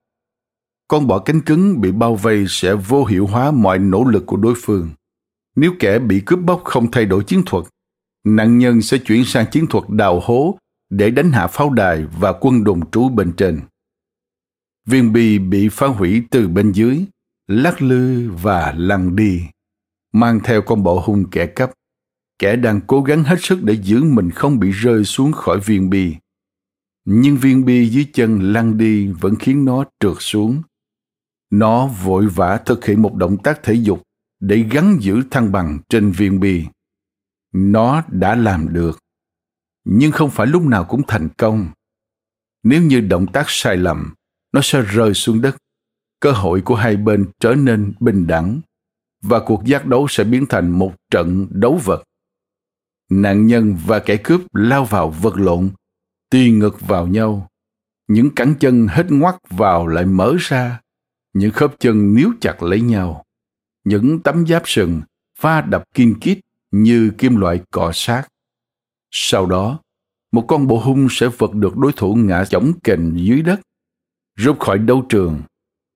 con bọ cánh cứng bị bao vây sẽ vô hiệu hóa mọi nỗ lực của đối phương. Nếu kẻ bị cướp bóc không thay đổi chiến thuật, nạn nhân sẽ chuyển sang chiến thuật đào hố để đánh hạ pháo đài và quân đồn trú bên trên. Viên bi bị phá hủy từ bên dưới, lắc lư và lăn đi, mang theo con bộ hung kẻ cấp kẻ đang cố gắng hết sức để giữ mình không bị rơi xuống khỏi viên bi. Nhưng viên bi dưới chân lăn đi vẫn khiến nó trượt xuống nó vội vã thực hiện một động tác thể dục để gắn giữ thăng bằng trên viên bi. Nó đã làm được, nhưng không phải lúc nào cũng thành công. Nếu như động tác sai lầm, nó sẽ rơi xuống đất. Cơ hội của hai bên trở nên bình đẳng, và cuộc giác đấu sẽ biến thành một trận đấu vật. Nạn nhân và kẻ cướp lao vào vật lộn tuy ngực vào nhau. Những cẳng chân hết ngoắt vào lại mở ra những khớp chân níu chặt lấy nhau. Những tấm giáp sừng va đập kim kít như kim loại cọ sát. Sau đó, một con bộ hung sẽ vật được đối thủ ngã chỏng kềnh dưới đất, rút khỏi đấu trường,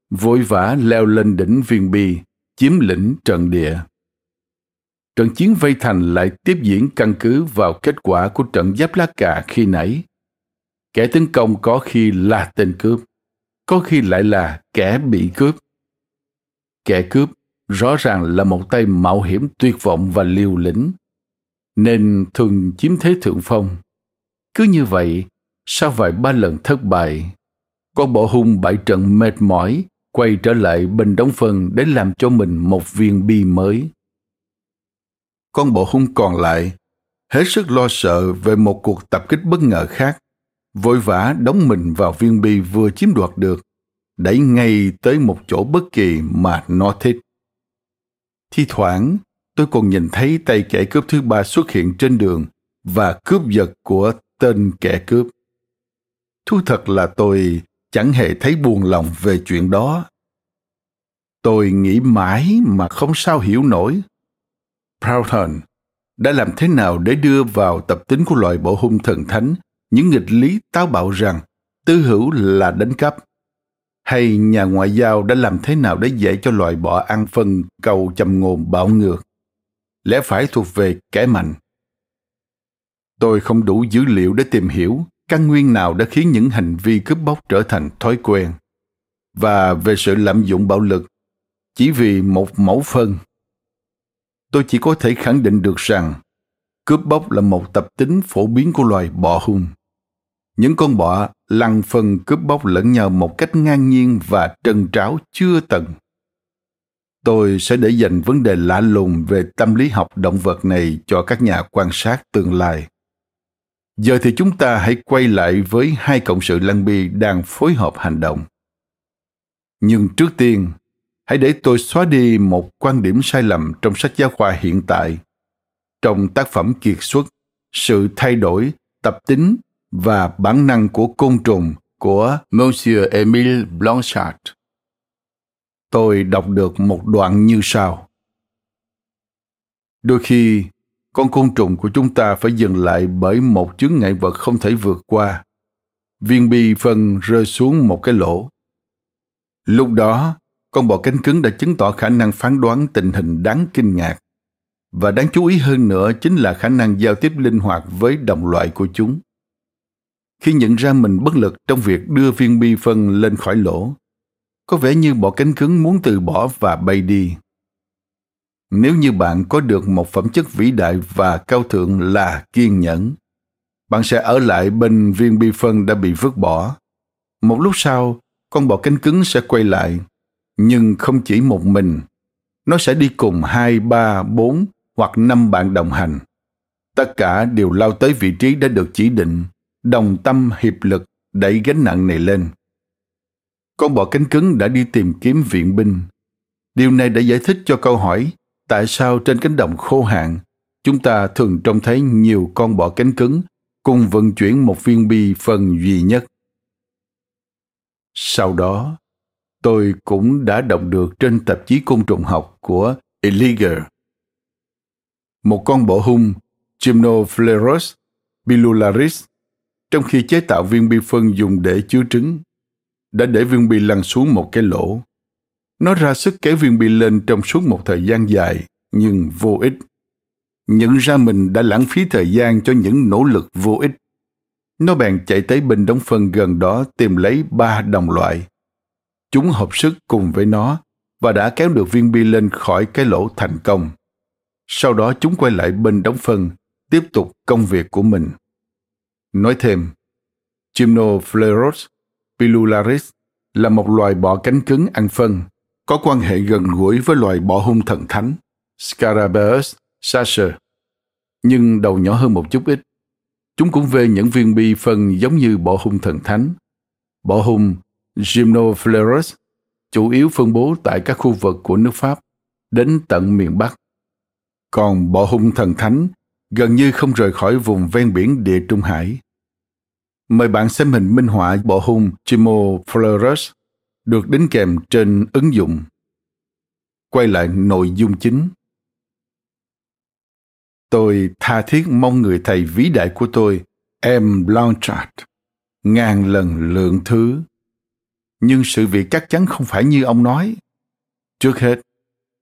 vội vã leo lên đỉnh viên bi, chiếm lĩnh trận địa. Trận chiến vây thành lại tiếp diễn căn cứ vào kết quả của trận giáp lá cà khi nãy. Kẻ tấn công có khi là tên cướp có khi lại là kẻ bị cướp. Kẻ cướp rõ ràng là một tay mạo hiểm tuyệt vọng và liều lĩnh, nên thường chiếm thế thượng phong. Cứ như vậy, sau vài ba lần thất bại con bộ hung bại trận mệt mỏi, quay trở lại bên đóng phân để làm cho mình một viên bi mới. Con bộ hung còn lại, hết sức lo sợ về một cuộc tập kích bất ngờ khác vội vã đóng mình vào viên bi vừa chiếm đoạt được. Đẩy ngay tới một chỗ bất kỳ mà nó thích. Thi thoảng, tôi còn nhìn thấy tay kẻ cướp thứ ba xuất hiện trên đường và cướp giật của tên kẻ cướp. Thú thật là tôi chẳng hề thấy buồn lòng về chuyện đó. Tôi nghĩ mãi mà không sao hiểu nổi. Proudhon, đã làm thế nào để đưa vào tập tính của loài bộ hung thần thánh những nghịch lý táo bạo rằng tư hữu là đánh cắp. Hay nhà ngoại giao đã làm thế nào để dễ cho loại bỏ ăn phân, cầu châm ngôn, bạo ngược? Lẽ phải thuộc về kẻ mạnh. Tôi không đủ dữ liệu để tìm hiểu căn nguyên nào đã khiến những hành vi cướp bóc trở thành thói quen. Và về sự lạm dụng bạo lực, chỉ vì một mẫu phân, tôi chỉ có thể khẳng định được rằng cướp bóc là một tập tính phổ biến của loài bọ hung. Những con bọ lăn phân cướp bóc lẫn nhau một cách ngang nhiên và trần tráo chưa từng. Tôi sẽ để dành vấn đề lạ lùng về tâm lý học động vật này cho các nhà quan sát tương lai. Giờ thì chúng ta hãy quay lại với hai cộng sự lăng bi đang phối hợp hành động. Nhưng trước tiên, hãy để tôi xóa đi một quan điểm sai lầm trong sách giáo khoa hiện tại trong tác phẩm kiệt xuất sự thay đổi tập tính và bản năng của côn trùng của Monsieur Emile Blanchard. Tôi đọc được một đoạn như sau. Đôi khi, con côn trùng của chúng ta phải dừng lại bởi một chướng ngại vật không thể vượt qua. Viên bi phân rơi xuống một cái lỗ. Lúc đó, con bọ cánh cứng đã chứng tỏ khả năng phán đoán tình hình đáng kinh ngạc. Và đáng chú ý hơn nữa chính là khả năng giao tiếp linh hoạt với đồng loại của chúng. Khi nhận ra mình bất lực trong việc đưa viên bi phân lên khỏi lỗ, có vẻ như bọ cánh cứng muốn từ bỏ và bay đi. Nếu như bạn có được một phẩm chất vĩ đại và cao thượng là kiên nhẫn, bạn sẽ ở lại bên viên bi phân đã bị vứt bỏ. Một lúc sau, con bọ cánh cứng sẽ quay lại, nhưng không chỉ một mình. Nó sẽ đi cùng hai, ba, bốn hoặc năm bạn đồng hành. Tất cả đều lao tới vị trí đã được chỉ định, đồng tâm hiệp lực đẩy gánh nặng này lên. Con bọ cánh cứng đã đi tìm kiếm viện binh. Điều này đã giải thích cho câu hỏi tại sao trên cánh đồng khô hạn chúng ta thường trông thấy nhiều con bọ cánh cứng cùng vận chuyển một viên bi phần duy nhất. Sau đó, tôi cũng đã đọc được trên tạp chí côn trùng học của Eliger. Một con bọ hung Gymnoplerus bilularis, trong khi chế tạo viên bi phân dùng để chứa trứng, đã để viên bi lăn xuống một cái lỗ. Nó ra sức kéo viên bi lên trong suốt một thời gian dài, nhưng vô ích. Nhận ra mình đã lãng phí thời gian cho những nỗ lực vô ích. Nó bèn chạy tới bên đống phân gần đó tìm lấy ba đồng loại. Chúng hợp sức cùng với nó và đã kéo được viên bi lên khỏi cái lỗ thành công sau đó chúng quay lại bên đóng phân tiếp tục công việc của mình nói thêm Gymnopleros pilularis là một loài bọ cánh cứng ăn phân có quan hệ gần gũi với loài bọ hung thần thánh Scarabaeus sacer, nhưng đầu nhỏ hơn một chút ít. Chúng cũng về những viên bi phân giống như bọ hung thần thánh. Bọ hung Gymnopleros chủ yếu phân bố tại các khu vực của nước Pháp đến tận miền Bắc. Còn bọ hung thần thánh gần như không rời khỏi vùng ven biển địa Trung Hải. Mời bạn xem hình minh họa bọ hung Flores được đính kèm trên ứng dụng. Quay lại nội dung chính. Tôi tha thiết mong người thầy vĩ đại của tôi, em Blanchard, ngàn lần lượng thứ. Nhưng sự việc chắc chắn không phải như ông nói. Trước hết,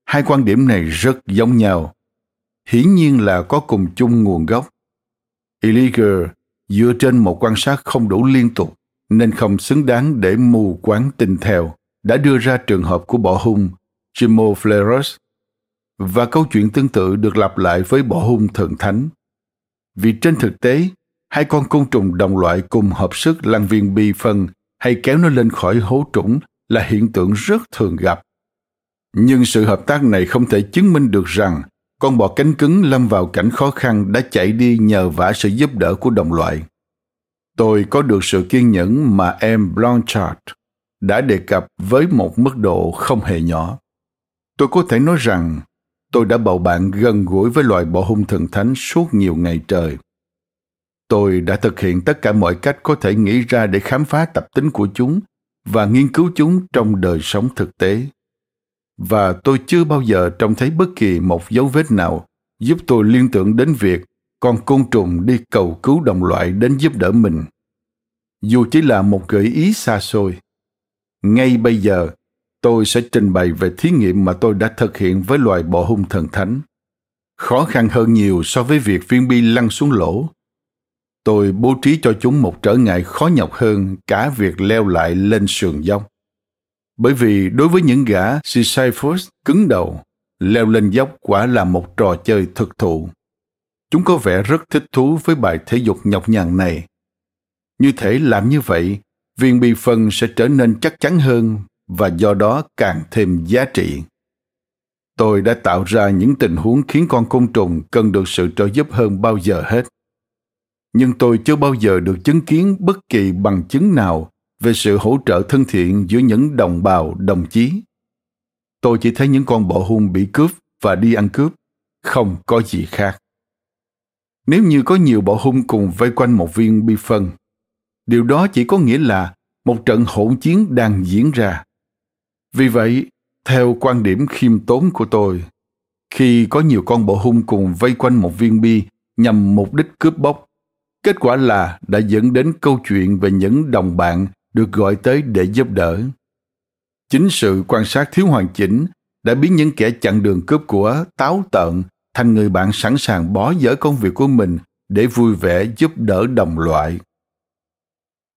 hai quan điểm này rất giống nhau. Hiển nhiên là có cùng chung nguồn gốc. Illegal dựa trên một quan sát không đủ liên tục nên không xứng đáng để mù quáng tin theo, đã đưa ra trường hợp của bỏ hung Chimopleros và câu chuyện tương tự được lặp lại với bỏ hung thần thánh. Vì trên thực tế, hai con côn trùng đồng loại cùng hợp sức lăn viên bi phân hay kéo nó lên khỏi hố trũng là hiện tượng rất thường gặp. Nhưng sự hợp tác này không thể chứng minh được rằng con bò cánh cứng lâm vào cảnh khó khăn đã chạy đi nhờ vả sự giúp đỡ của đồng loại. Tôi có được sự kiên nhẫn mà em Blanchard đã đề cập với một mức độ không hề nhỏ. Tôi có thể nói rằng tôi đã bầu bạn gần gũi với loài bọ hung thần thánh suốt nhiều ngày trời. Tôi đã thực hiện tất cả mọi cách có thể nghĩ ra để khám phá tập tính của chúng và nghiên cứu chúng trong đời sống thực tế và tôi chưa bao giờ trông thấy bất kỳ một dấu vết nào giúp tôi liên tưởng đến việc con côn trùng đi cầu cứu đồng loại đến giúp đỡ mình. Dù chỉ là một gợi ý xa xôi, ngay bây giờ tôi sẽ trình bày về thí nghiệm mà tôi đã thực hiện với loài bọ hung thần thánh. Khó khăn hơn nhiều so với việc viên bi lăn xuống lỗ. Tôi bố trí cho chúng một trở ngại khó nhọc hơn cả việc leo lại lên sườn dốc. Bởi vì đối với những gã Sisyphus cứng đầu, leo lên dốc quả là một trò chơi thực thụ. Chúng có vẻ rất thích thú với bài thể dục nhọc nhằn này. Như thể làm như vậy, viên bi phân sẽ trở nên chắc chắn hơn và do đó càng thêm giá trị. Tôi đã tạo ra những tình huống khiến con côn trùng cần được sự trợ giúp hơn bao giờ hết. Nhưng tôi chưa bao giờ được chứng kiến bất kỳ bằng chứng nào về sự hỗ trợ thân thiện giữa những đồng bào đồng chí. Tôi chỉ thấy những con bọ hung bị cướp và đi ăn cướp, không có gì khác. Nếu như có nhiều bọ hung cùng vây quanh một viên bi phân, điều đó chỉ có nghĩa là một trận hỗn chiến đang diễn ra. Vì vậy, theo quan điểm khiêm tốn của tôi, khi có nhiều con bọ hung cùng vây quanh một viên bi nhằm mục đích cướp bóc, kết quả là đã dẫn đến câu chuyện về những đồng bạn được gọi tới để giúp đỡ. Chính sự quan sát thiếu hoàn chỉnh đã biến những kẻ chặn đường cướp của táo tợn thành người bạn sẵn sàng bó dở công việc của mình để vui vẻ giúp đỡ đồng loại.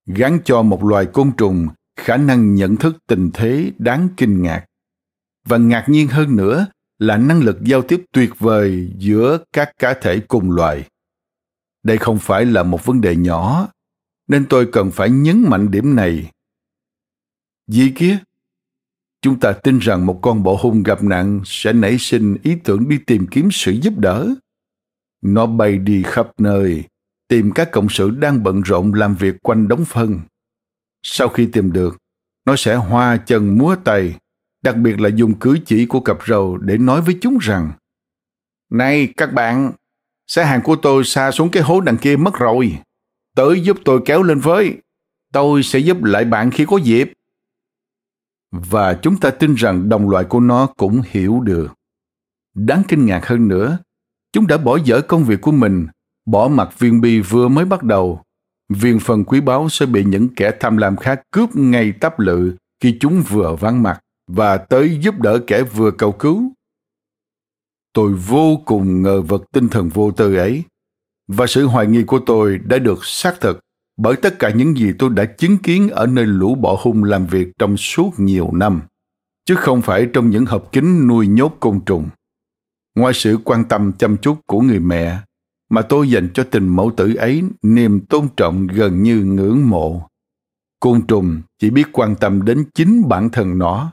Gắn cho một loài côn trùng khả năng nhận thức tình thế đáng kinh ngạc. Và ngạc nhiên hơn nữa là năng lực giao tiếp tuyệt vời giữa các cá thể cùng loài. Đây không phải là một vấn đề nhỏ, nên tôi cần phải nhấn mạnh điểm này. Gì kia? Chúng ta tin rằng một con bọ hung gặp nạn sẽ nảy sinh ý tưởng đi tìm kiếm sự giúp đỡ. Nó bay đi khắp nơi, tìm các cộng sự đang bận rộn làm việc quanh đống phân. Sau khi tìm được, nó sẽ hoa chân múa tay, đặc biệt là dùng cử chỉ của cặp râu để nói với chúng rằng Này các bạn, xe hàng của tôi xa xuống cái hố đằng kia mất rồi. Tới giúp tôi kéo lên với. Tôi sẽ giúp lại bạn khi có dịp. Và chúng ta tin rằng đồng loại của nó cũng hiểu được. Đáng kinh ngạc hơn nữa, chúng đã bỏ dở công việc của mình, bỏ mặt viên bi vừa mới bắt đầu. Viên phần quý báu sẽ bị những kẻ tham lam khác cướp ngay tắp lự khi chúng vừa vắng mặt và tới giúp đỡ kẻ vừa cầu cứu. Tôi vô cùng ngờ vật tinh thần vô tư ấy, và sự hoài nghi của tôi đã được xác thực bởi tất cả những gì tôi đã chứng kiến ở nơi lũ bọ hung làm việc trong suốt nhiều năm, chứ không phải trong những hộp kính nuôi nhốt côn trùng. Ngoài sự quan tâm chăm chút của người mẹ, mà tôi dành cho tình mẫu tử ấy niềm tôn trọng gần như ngưỡng mộ. Côn trùng chỉ biết quan tâm đến chính bản thân nó,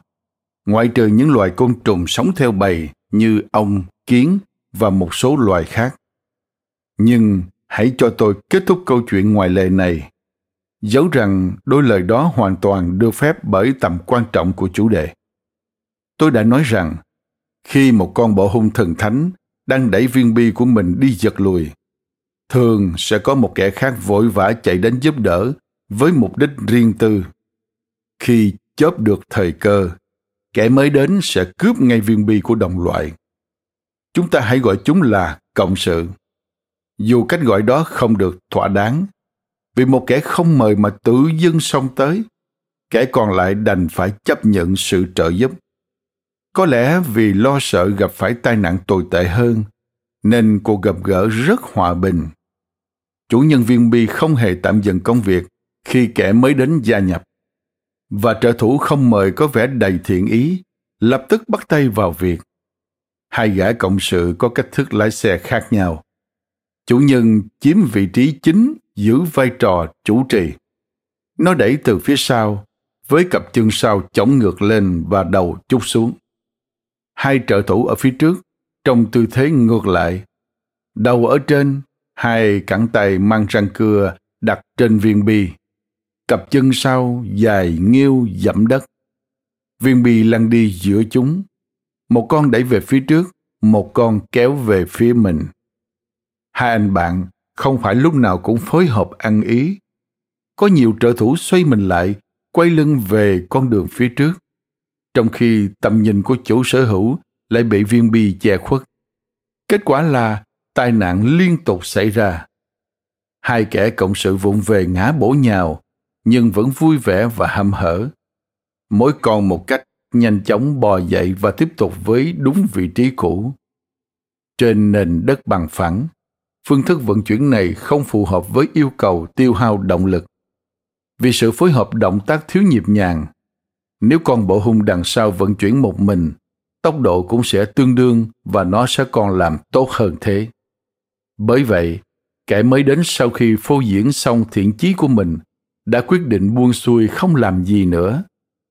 ngoại trừ những loài côn trùng sống theo bầy như ong, kiến và một số loài khác. Nhưng hãy cho tôi kết thúc câu chuyện ngoài lề này. Dẫu rằng đôi lời đó hoàn toàn được phép bởi tầm quan trọng của chủ đề. Tôi đã nói rằng, khi một con bộ hung thần thánh đang đẩy viên bi của mình đi giật lùi, thường sẽ có một kẻ khác vội vã chạy đến giúp đỡ với mục đích riêng tư. Khi chớp được thời cơ, kẻ mới đến sẽ cướp ngay viên bi của đồng loại. Chúng ta hãy gọi chúng là cộng sự dù cách gọi đó không được thỏa đáng, vì một kẻ không mời mà tự dưng xông tới, kẻ còn lại đành phải chấp nhận sự trợ giúp. Có lẽ vì lo sợ gặp phải tai nạn tồi tệ hơn, nên cuộc gặp gỡ rất hòa bình. Chủ nhân viên bi không hề tạm dừng công việc khi kẻ mới đến gia nhập. Và trợ thủ không mời có vẻ đầy thiện ý, lập tức bắt tay vào việc. Hai gã cộng sự có cách thức lái xe khác nhau chủ nhân chiếm vị trí chính giữ vai trò chủ trì. Nó đẩy từ phía sau, với cặp chân sau chống ngược lên và đầu chút xuống. Hai trợ thủ ở phía trước, trong tư thế ngược lại. Đầu ở trên, hai cẳng tay mang răng cưa đặt trên viên bi. Cặp chân sau dài nghiêu dẫm đất. Viên bi lăn đi giữa chúng. Một con đẩy về phía trước, một con kéo về phía mình. Hai anh bạn không phải lúc nào cũng phối hợp ăn ý. Có nhiều trợ thủ xoay mình lại, quay lưng về con đường phía trước, trong khi tầm nhìn của chủ sở hữu lại bị viên bi che khuất. Kết quả là tai nạn liên tục xảy ra. Hai kẻ cộng sự vụng về ngã bổ nhào, nhưng vẫn vui vẻ và hăm hở. Mỗi con một cách nhanh chóng bò dậy và tiếp tục với đúng vị trí cũ. Trên nền đất bằng phẳng, phương thức vận chuyển này không phù hợp với yêu cầu tiêu hao động lực. Vì sự phối hợp động tác thiếu nhịp nhàng, nếu con bộ hung đằng sau vận chuyển một mình, tốc độ cũng sẽ tương đương và nó sẽ còn làm tốt hơn thế. Bởi vậy, kẻ mới đến sau khi phô diễn xong thiện chí của mình đã quyết định buông xuôi không làm gì nữa,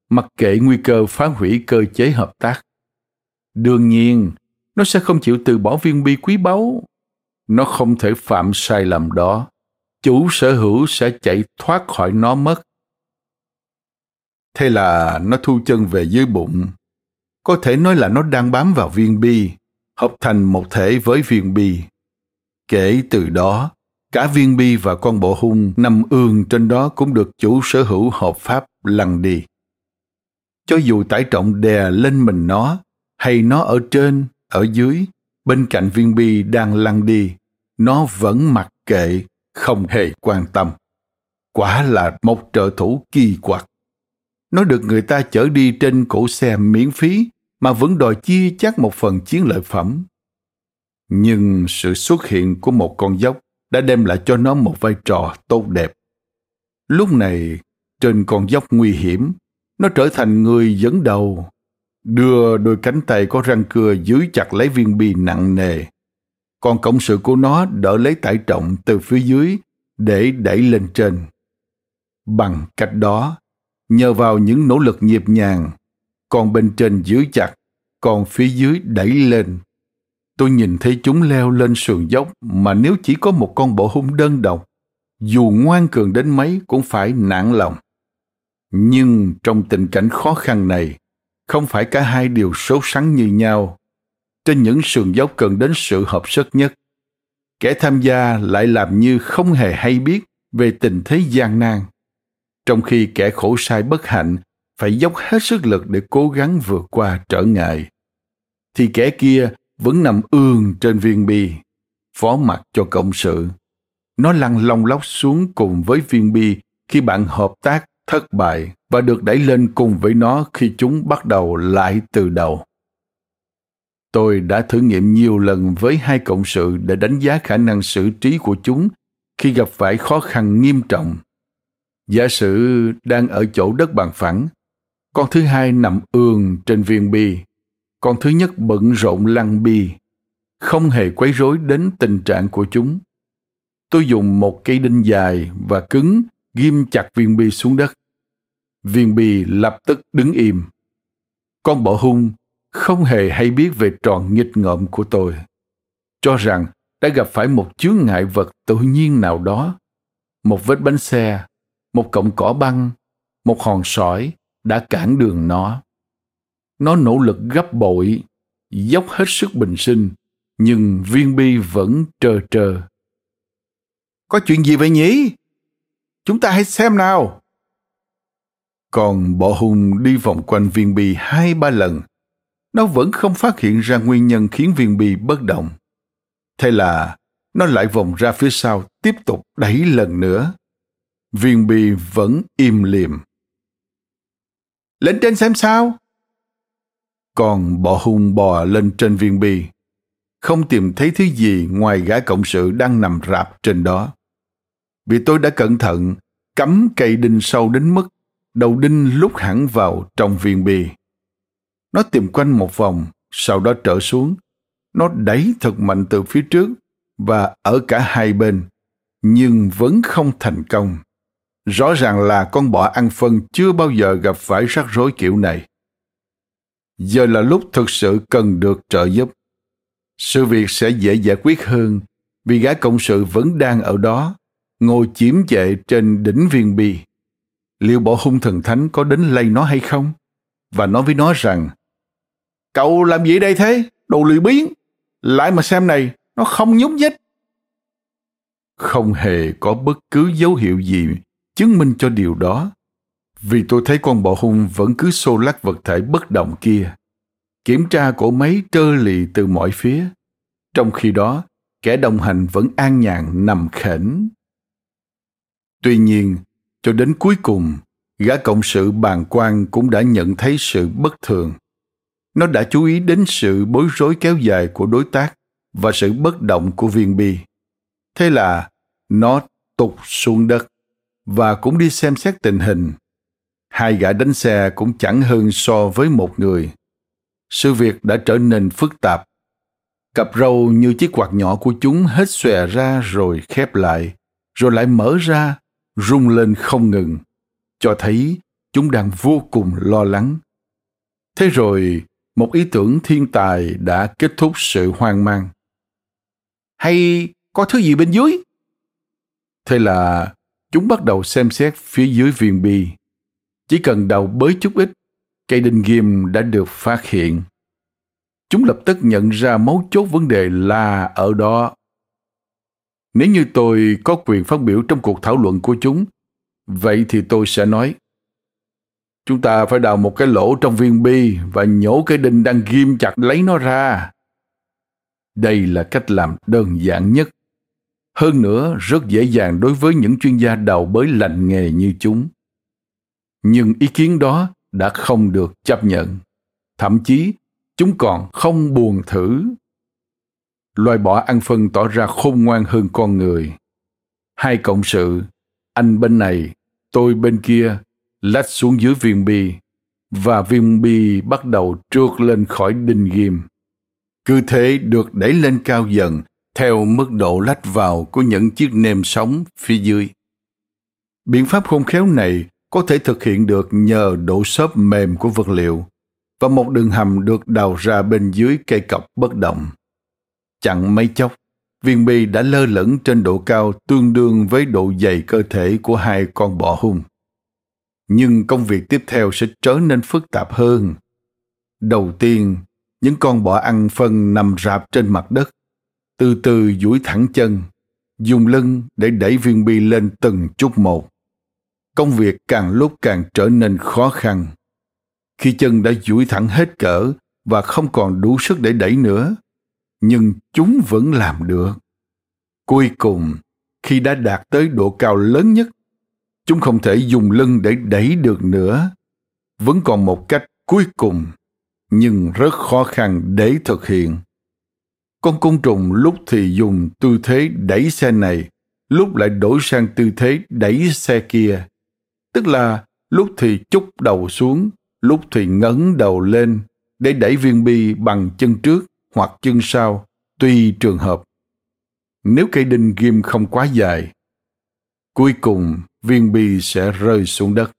mặc kệ nguy cơ phá hủy cơ chế hợp tác. Đương nhiên, nó sẽ không chịu từ bỏ viên bi quý báu. Nó không thể phạm sai lầm đó. Chủ sở hữu sẽ chạy thoát khỏi nó mất. Thế là nó thu chân về dưới bụng. Có thể nói là nó đang bám vào viên bi, hợp thành một thể với viên bi. Kể từ đó, cả viên bi và con bộ hung nằm ương trên đó cũng được chủ sở hữu hợp pháp lăn đi. Cho dù tải trọng đè lên mình nó, hay nó ở trên, ở dưới, bên cạnh viên bi đang lăn đi, nó vẫn mặc kệ, không hề quan tâm. Quả là một trợ thủ kỳ quặc. Nó được người ta chở đi trên cổ xe miễn phí mà vẫn đòi chia chắc một phần chiến lợi phẩm. Nhưng sự xuất hiện của một con dốc đã đem lại cho nó một vai trò tốt đẹp. Lúc này, trên con dốc nguy hiểm, nó trở thành người dẫn đầu, đưa đôi cánh tay có răng cưa dưới chặt lấy viên bi nặng nề. Còn cộng sự của nó đỡ lấy tải trọng từ phía dưới để đẩy lên trên. Bằng cách đó, nhờ vào những nỗ lực nhịp nhàng, còn bên trên giữ chặt, còn phía dưới đẩy lên. Tôi nhìn thấy chúng leo lên sườn dốc mà nếu chỉ có một con bộ hung đơn độc, dù ngoan cường đến mấy cũng phải nản lòng. Nhưng trong tình cảnh khó khăn này, không phải cả hai đều xấu sắng như nhau. Trên những sườn dốc cần đến sự hợp sức nhất, kẻ tham gia lại làm như không hề hay biết về tình thế gian nan. Trong khi kẻ khổ sai bất hạnh phải dốc hết sức lực để cố gắng vượt qua trở ngại. Thì kẻ kia vẫn nằm ương trên viên bi phó mặc cho cộng sự. Nó lăn long lóc xuống cùng với viên bi khi bạn hợp tác thất bại và được đẩy lên cùng với nó khi chúng bắt đầu lại từ đầu tôi đã thử nghiệm nhiều lần với hai cộng sự để đánh giá khả năng xử trí của chúng khi gặp phải khó khăn nghiêm trọng Giả sử đang ở chỗ đất bằng phẳng, con thứ hai nằm ương trên viên bi, con thứ nhất bận rộn lăn bi, không hề quấy rối đến tình trạng của chúng. Tôi dùng một cây đinh dài và cứng ghim chặt viên bi xuống đất. Viên bi lập tức đứng im. Con bọ hung không hề hay biết về tròn nghịch ngợm của tôi. Cho rằng đã gặp phải một chướng ngại vật tự nhiên nào đó, một vết bánh xe một cọng cỏ băng, một hòn sỏi đã cản đường nó. Nó nỗ lực gấp bội, dốc hết sức bình sinh, nhưng viên bi vẫn trơ trơ. Có chuyện gì vậy nhỉ? Chúng ta hãy xem nào. Còn bộ hùng đi vòng quanh viên bi hai ba lần, nó vẫn không phát hiện ra nguyên nhân khiến viên bi bất động. Thế là nó lại vòng ra phía sau tiếp tục đẩy lần nữa viên bi vẫn im lìm. Lên trên xem sao? Còn bọ hung bò lên trên viên bi, không tìm thấy thứ gì ngoài gã cộng sự đang nằm rạp trên đó. Vì tôi đã cẩn thận, cắm cây đinh sâu đến mức đầu đinh lúc hẳn vào trong viên bì Nó tìm quanh một vòng, sau đó trở xuống. Nó đẩy thật mạnh từ phía trước và ở cả hai bên, nhưng vẫn không thành công. Rõ ràng là con bọ ăn phân chưa bao giờ gặp phải rắc rối kiểu này. Giờ là lúc thực sự cần được trợ giúp. Sự việc sẽ dễ giải quyết hơn vì gã cộng sự vẫn đang ở đó, ngồi chiếm chệ trên đỉnh viên bi. Liệu bộ hung thần thánh có đến lây nó hay không? Và nói với nó rằng, Cậu làm gì đây thế? Đồ lười biến! Lại mà xem này, nó không nhúc nhích. Không hề có bất cứ dấu hiệu gì chứng minh cho điều đó vì tôi thấy con bọ hung vẫn cứ xô lắc vật thể bất động kia kiểm tra cổ máy trơ lì từ mọi phía trong khi đó kẻ đồng hành vẫn an nhàn nằm khển tuy nhiên cho đến cuối cùng gã cộng sự bàn quan cũng đã nhận thấy sự bất thường nó đã chú ý đến sự bối rối kéo dài của đối tác và sự bất động của viên bi Thế là nó tụt xuống đất và cũng đi xem xét tình hình. Hai gã đánh xe cũng chẳng hơn so với một người. Sự việc đã trở nên phức tạp. Cặp râu như chiếc quạt nhỏ của chúng hết xòe ra rồi khép lại, rồi lại mở ra, rung lên không ngừng, cho thấy chúng đang vô cùng lo lắng. Thế rồi, một ý tưởng thiên tài đã kết thúc sự hoang mang. Hay có thứ gì bên dưới? Thế là chúng bắt đầu xem xét phía dưới viên bi. Chỉ cần đầu bới chút ít, cây đinh ghim đã được phát hiện. Chúng lập tức nhận ra mấu chốt vấn đề là ở đó. Nếu như tôi có quyền phát biểu trong cuộc thảo luận của chúng, vậy thì tôi sẽ nói Chúng ta phải đào một cái lỗ trong viên bi và nhổ cái đinh đang ghim chặt lấy nó ra. Đây là cách làm đơn giản nhất. Hơn nữa, rất dễ dàng đối với những chuyên gia đào bới lành nghề như chúng. Nhưng ý kiến đó đã không được chấp nhận. Thậm chí, chúng còn không buồn thử. Loài bỏ ăn phân tỏ ra khôn ngoan hơn con người. Hai cộng sự, anh bên này, tôi bên kia, lách xuống dưới viên bi và viên bi bắt đầu trượt lên khỏi đinh ghim. Cứ thế được đẩy lên cao dần theo mức độ lách vào của những chiếc nêm sóng phía dưới. Biện pháp khôn khéo này có thể thực hiện được nhờ độ xốp mềm của vật liệu và một đường hầm được đào ra bên dưới cây cọc bất động. Chẳng mấy chốc, viên bi đã lơ lửng trên độ cao tương đương với độ dày cơ thể của hai con bọ hung. Nhưng công việc tiếp theo sẽ trở nên phức tạp hơn. Đầu tiên những con bọ ăn phân nằm rạp trên mặt đất từ từ duỗi thẳng chân dùng lưng để đẩy viên bi lên từng chút một. Công việc càng lúc càng trở nên khó khăn. Khi chân đã duỗi thẳng hết cỡ và không còn đủ sức để đẩy nữa nhưng chúng vẫn làm được. Cuối cùng, khi đã đạt tới độ cao lớn nhất, chúng không thể dùng lưng để đẩy được nữa. Vẫn còn một cách cuối cùng, nhưng rất khó khăn để thực hiện. Con côn trùng lúc thì dùng tư thế đẩy xe này, lúc lại đổi sang tư thế đẩy xe kia. Tức là, lúc thì chúc đầu xuống, lúc thì ngẩng đầu lên để đẩy viên bi bằng chân trước hoặc chân sau tùy trường hợp nếu cây đinh ghim không quá dài cuối cùng viên bi sẽ rơi xuống đất.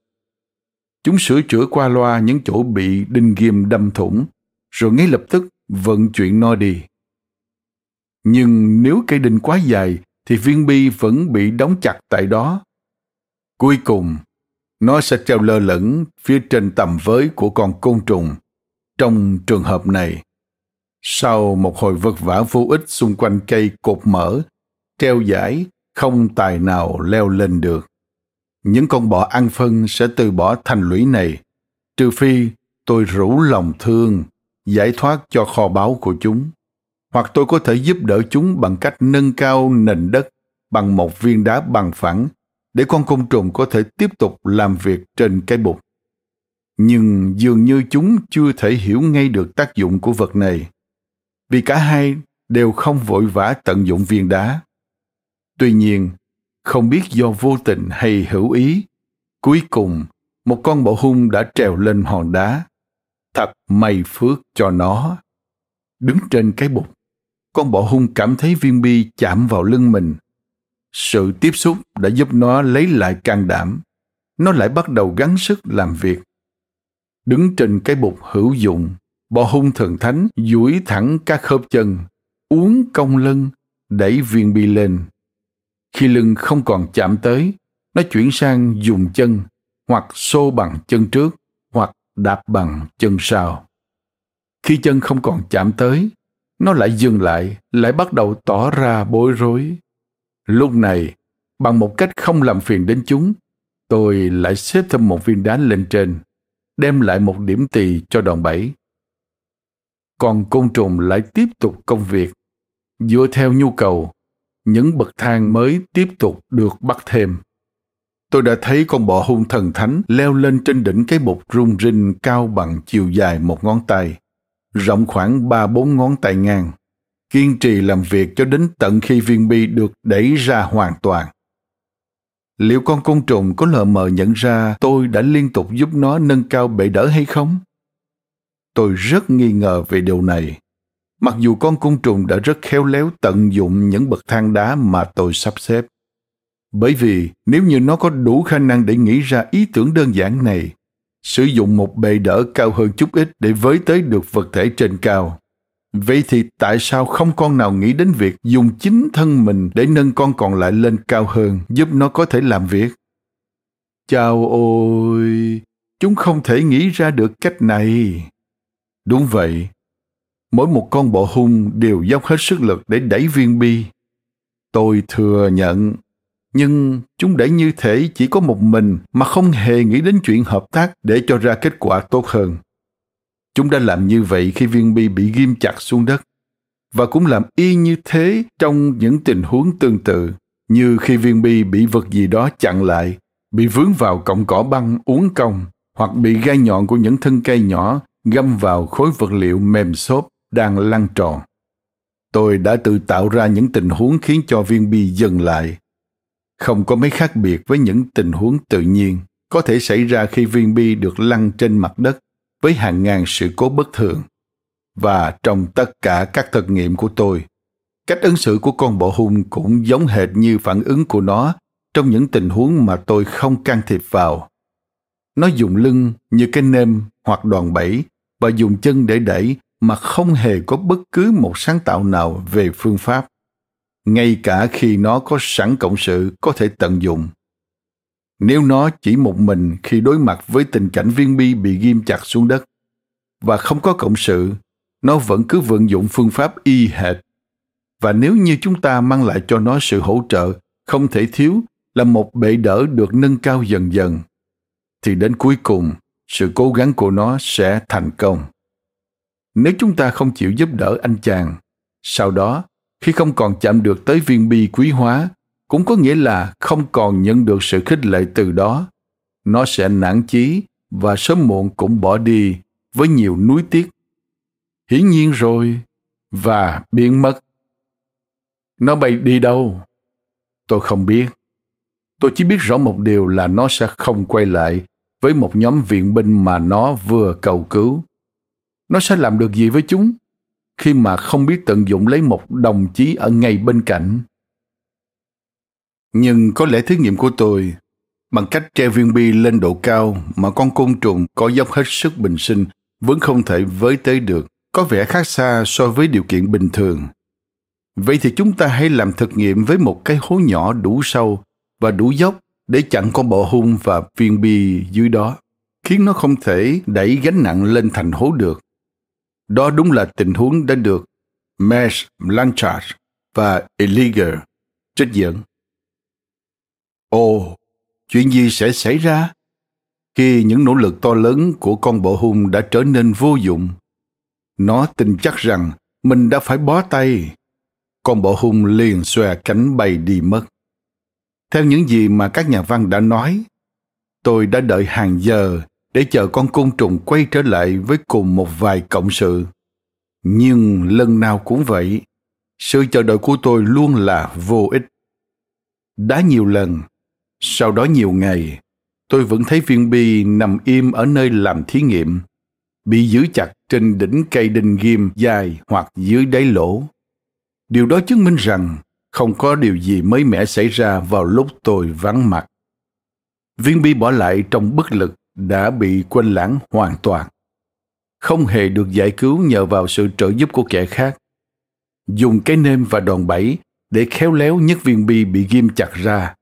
Chúng sửa chữa qua loa những chỗ bị đinh ghim đâm thủng, rồi ngay lập tức vận chuyển nó đi. Nhưng nếu cây đinh quá dài thì viên bi vẫn bị đóng chặt tại đó. Cuối cùng, nó sẽ treo lơ lửng phía trên tầm với của con côn trùng. Trong trường hợp này, sau một hồi vật vả vô ích xung quanh cây cột mỡ, treo giải, không tài nào leo lên được những con bọ ăn phân sẽ từ bỏ thành lũy này, trừ phi tôi rủ lòng thương, giải thoát cho kho báu của chúng. Hoặc tôi có thể giúp đỡ chúng bằng cách nâng cao nền đất bằng một viên đá bằng phẳng để con côn trùng có thể tiếp tục làm việc trên cái bụng. Nhưng dường như chúng chưa thể hiểu ngay được tác dụng của vật này, vì cả hai đều không vội vã tận dụng viên đá. Tuy nhiên, không biết do vô tình hay hữu ý cuối cùng một con bọ hung đã trèo lên hòn đá thật may phước cho nó. Đứng trên cái bục con bọ hung cảm thấy viên bi chạm vào lưng mình. Sự tiếp xúc đã giúp nó lấy lại can đảm. Nó lại bắt đầu gắng sức làm việc. Đứng trên cái bục hữu dụng Bò hung thần thánh duỗi thẳng các khớp chân uống cong lưng đẩy viên bi lên khi lưng không còn chạm tới, nó chuyển sang dùng chân hoặc xô bằng chân trước hoặc đạp bằng chân sau. Khi chân không còn chạm tới, nó lại dừng lại, lại bắt đầu tỏ ra bối rối. Lúc này, bằng một cách không làm phiền đến chúng, tôi lại xếp thêm một viên đá lên trên, đem lại một điểm tỳ cho đòn bẩy. Còn côn trùng lại tiếp tục công việc, dựa theo nhu cầu những bậc thang mới tiếp tục được bắt thêm. Tôi đã thấy con bọ hung thần thánh leo lên trên đỉnh cái bục rung rinh cao bằng chiều dài một ngón tay, rộng khoảng ba bốn ngón tay ngang. kiên trì làm việc cho đến tận khi viên bi được đẩy ra hoàn toàn. Liệu con côn trùng có lờ mờ nhận ra tôi đã liên tục giúp nó nâng cao bệ đỡ hay không? Tôi rất nghi ngờ về điều này. Mặc dù con côn trùng đã rất khéo léo tận dụng những bậc thang đá mà tôi sắp xếp. Bởi vì nếu như nó có đủ khả năng để nghĩ ra ý tưởng đơn giản này, sử dụng một bề đỡ cao hơn chút ít để với tới được vật thể trên cao. Vậy thì tại sao không con nào nghĩ đến việc dùng chính thân mình để nâng con còn lại lên cao hơn, giúp nó có thể làm việc? Chào ôi, chúng không thể nghĩ ra được cách này. Đúng vậy, mỗi một con bọ hung đều dốc hết sức lực để đẩy viên bi. Tôi thừa nhận nhưng chúng đẩy như thể chỉ có một mình mà không hề nghĩ đến chuyện hợp tác để cho ra kết quả tốt hơn. Chúng đã làm như vậy khi viên bi bị ghim chặt xuống đất và cũng làm y như thế trong những tình huống tương tự như khi viên bi bị vật gì đó chặn lại, bị vướng vào cọng cỏ băng uốn cong hoặc bị gai nhọn của những thân cây nhỏ găm vào khối vật liệu mềm xốp đang lăn tròn. Tôi đã tự tạo ra những tình huống khiến cho viên bi dừng lại không có mấy khác biệt với những tình huống tự nhiên có thể xảy ra khi viên bi được lăn trên mặt đất với hàng ngàn sự cố bất thường. Và trong tất cả các thực nghiệm của tôi, cách ứng xử của con bọ hung cũng giống hệt như phản ứng của nó trong những tình huống mà tôi không can thiệp vào. Nó dùng lưng như cái nêm hoặc đòn bẩy và dùng chân để đẩy mà không hề có bất cứ một sáng tạo nào về phương pháp ngay cả khi nó có sẵn cộng sự có thể tận dụng. Nếu nó chỉ một mình khi đối mặt với tình cảnh viên bi bị ghim chặt xuống đất và không có cộng sự, nó vẫn cứ vận dụng phương pháp y hệt. Và nếu như chúng ta mang lại cho nó sự hỗ trợ không thể thiếu là một bệ đỡ được nâng cao dần dần, thì đến cuối cùng sự cố gắng của nó sẽ thành công. Nếu chúng ta không chịu giúp đỡ anh chàng, sau đó khi không còn chạm được tới viên bi quý hóa cũng có nghĩa là không còn nhận được sự khích lệ từ đó. Nó sẽ nản chí và sớm muộn cũng bỏ đi với nhiều nuối tiếc. Hiển nhiên rồi và biến mất. Nó bay đi đâu? Tôi không biết. Tôi chỉ biết rõ một điều là nó sẽ không quay lại với một nhóm viện binh mà nó vừa cầu cứu nó sẽ làm được gì với chúng khi mà không biết tận dụng lấy một đồng chí ở ngay bên cạnh. Nhưng có lẽ thí nghiệm của tôi, bằng cách treo viên bi lên độ cao mà con côn trùng có dốc hết sức bình sinh vẫn không thể với tới được, có vẻ khác xa so với điều kiện bình thường. Vậy thì chúng ta hãy làm thực nghiệm với một cái hố nhỏ đủ sâu và đủ dốc để chặn con bọ hung và viên bi dưới đó, khiến nó không thể đẩy gánh nặng lên thành hố được. Đó đúng là tình huống đã được Mesh, Blanchard và Eliger trích dẫn. Ồ, chuyện gì sẽ xảy ra khi những nỗ lực to lớn của con bộ hung đã trở nên vô dụng? Nó tin chắc rằng mình đã phải bó tay. Con bộ hung liền xòe cánh bay đi mất. Theo những gì mà các nhà văn đã nói, tôi đã đợi hàng giờ để chờ con côn trùng quay trở lại với cùng một vài cộng sự. Nhưng lần nào cũng vậy, sự chờ đợi của tôi luôn là vô ích. Đã nhiều lần, sau đó nhiều ngày, tôi vẫn thấy viên bi nằm im ở nơi làm thí nghiệm, bị giữ chặt trên đỉnh cây đinh ghim dài hoặc dưới đáy lỗ. Điều đó chứng minh rằng không có điều gì mới mẻ xảy ra vào lúc tôi vắng mặt. Viên bi bỏ lại trong bất lực đã bị quên lãng hoàn toàn. Không hề được giải cứu nhờ vào sự trợ giúp của kẻ khác. Dùng cái nêm và đòn bẩy để khéo léo nhất viên bi bị ghim chặt ra.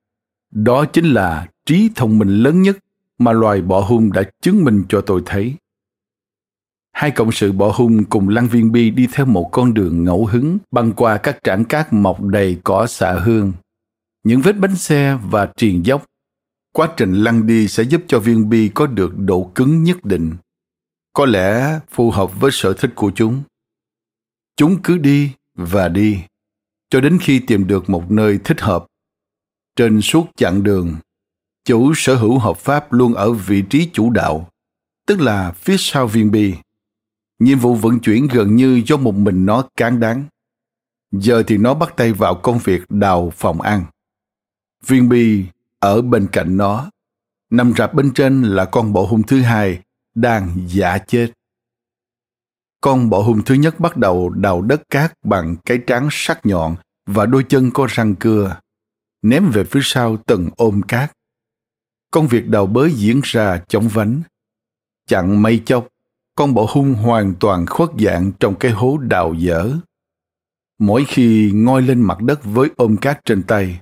Đó chính là trí thông minh lớn nhất mà loài bọ hung đã chứng minh cho tôi thấy hai cộng sự bỏ hung cùng lăng viên bi đi theo một con đường ngẫu hứng, băng qua các trảng cát mọc đầy cỏ xạ hương. Những vết bánh xe và triền dốc. Quá trình lăn đi sẽ giúp cho viên bi có được độ cứng nhất định. Có lẽ phù hợp với sở thích của chúng. Chúng cứ đi và đi, cho đến khi tìm được một nơi thích hợp. Trên suốt chặng đường, chủ sở hữu hợp pháp luôn ở vị trí chủ đạo, tức là phía sau viên bi nhiệm vụ vận chuyển gần như do một mình nó cán đáng Giờ thì nó bắt tay vào công việc đào phòng ăn. Viên bi ở bên cạnh nó. Nằm rạp bên trên là con bộ hung thứ hai đang giả chết. Con bộ hung thứ nhất bắt đầu đào đất cát bằng cái trán sắc nhọn và đôi chân có răng cưa, ném về phía sau từng ôm cát. Công việc đào bới diễn ra chóng vánh. chẳng mây chốc, con bọ hung hoàn toàn khuất dạng trong cái hố đào dở. Mỗi khi ngoi lên mặt đất với ôm cát trên tay,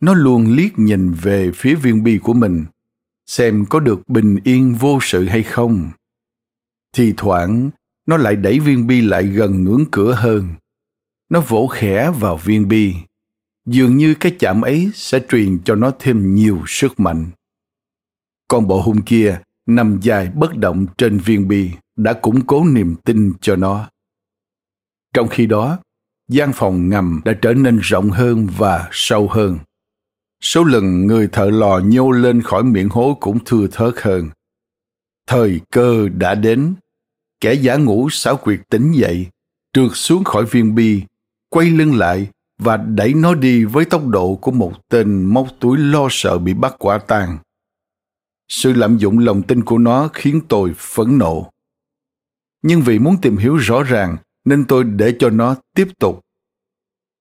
nó luôn liếc nhìn về phía viên bi của mình, xem có được bình yên vô sự hay không. Thì thoảng, nó lại đẩy viên bi lại gần ngưỡng cửa hơn. Nó vỗ khẽ vào viên bi. Dường như cái chạm ấy sẽ truyền cho nó thêm nhiều sức mạnh. Con bộ hung kia nằm dài bất động trên viên bi đã củng cố niềm tin cho nó. Trong khi đó, gian phòng ngầm đã trở nên rộng hơn và sâu hơn. Số lần người thợ lò nhô lên khỏi miệng hố cũng thưa thớt hơn. Thời cơ đã đến kẻ giả ngủ xảo quyệt tỉnh dậy, trượt xuống khỏi viên bi, quay lưng lại và đẩy nó đi với tốc độ của một tên móc túi lo sợ bị bắt quả tang. Sự lạm dụng lòng tin của nó khiến tôi phẫn nộ. Nhưng vì muốn tìm hiểu rõ ràng nên tôi để cho nó tiếp tục.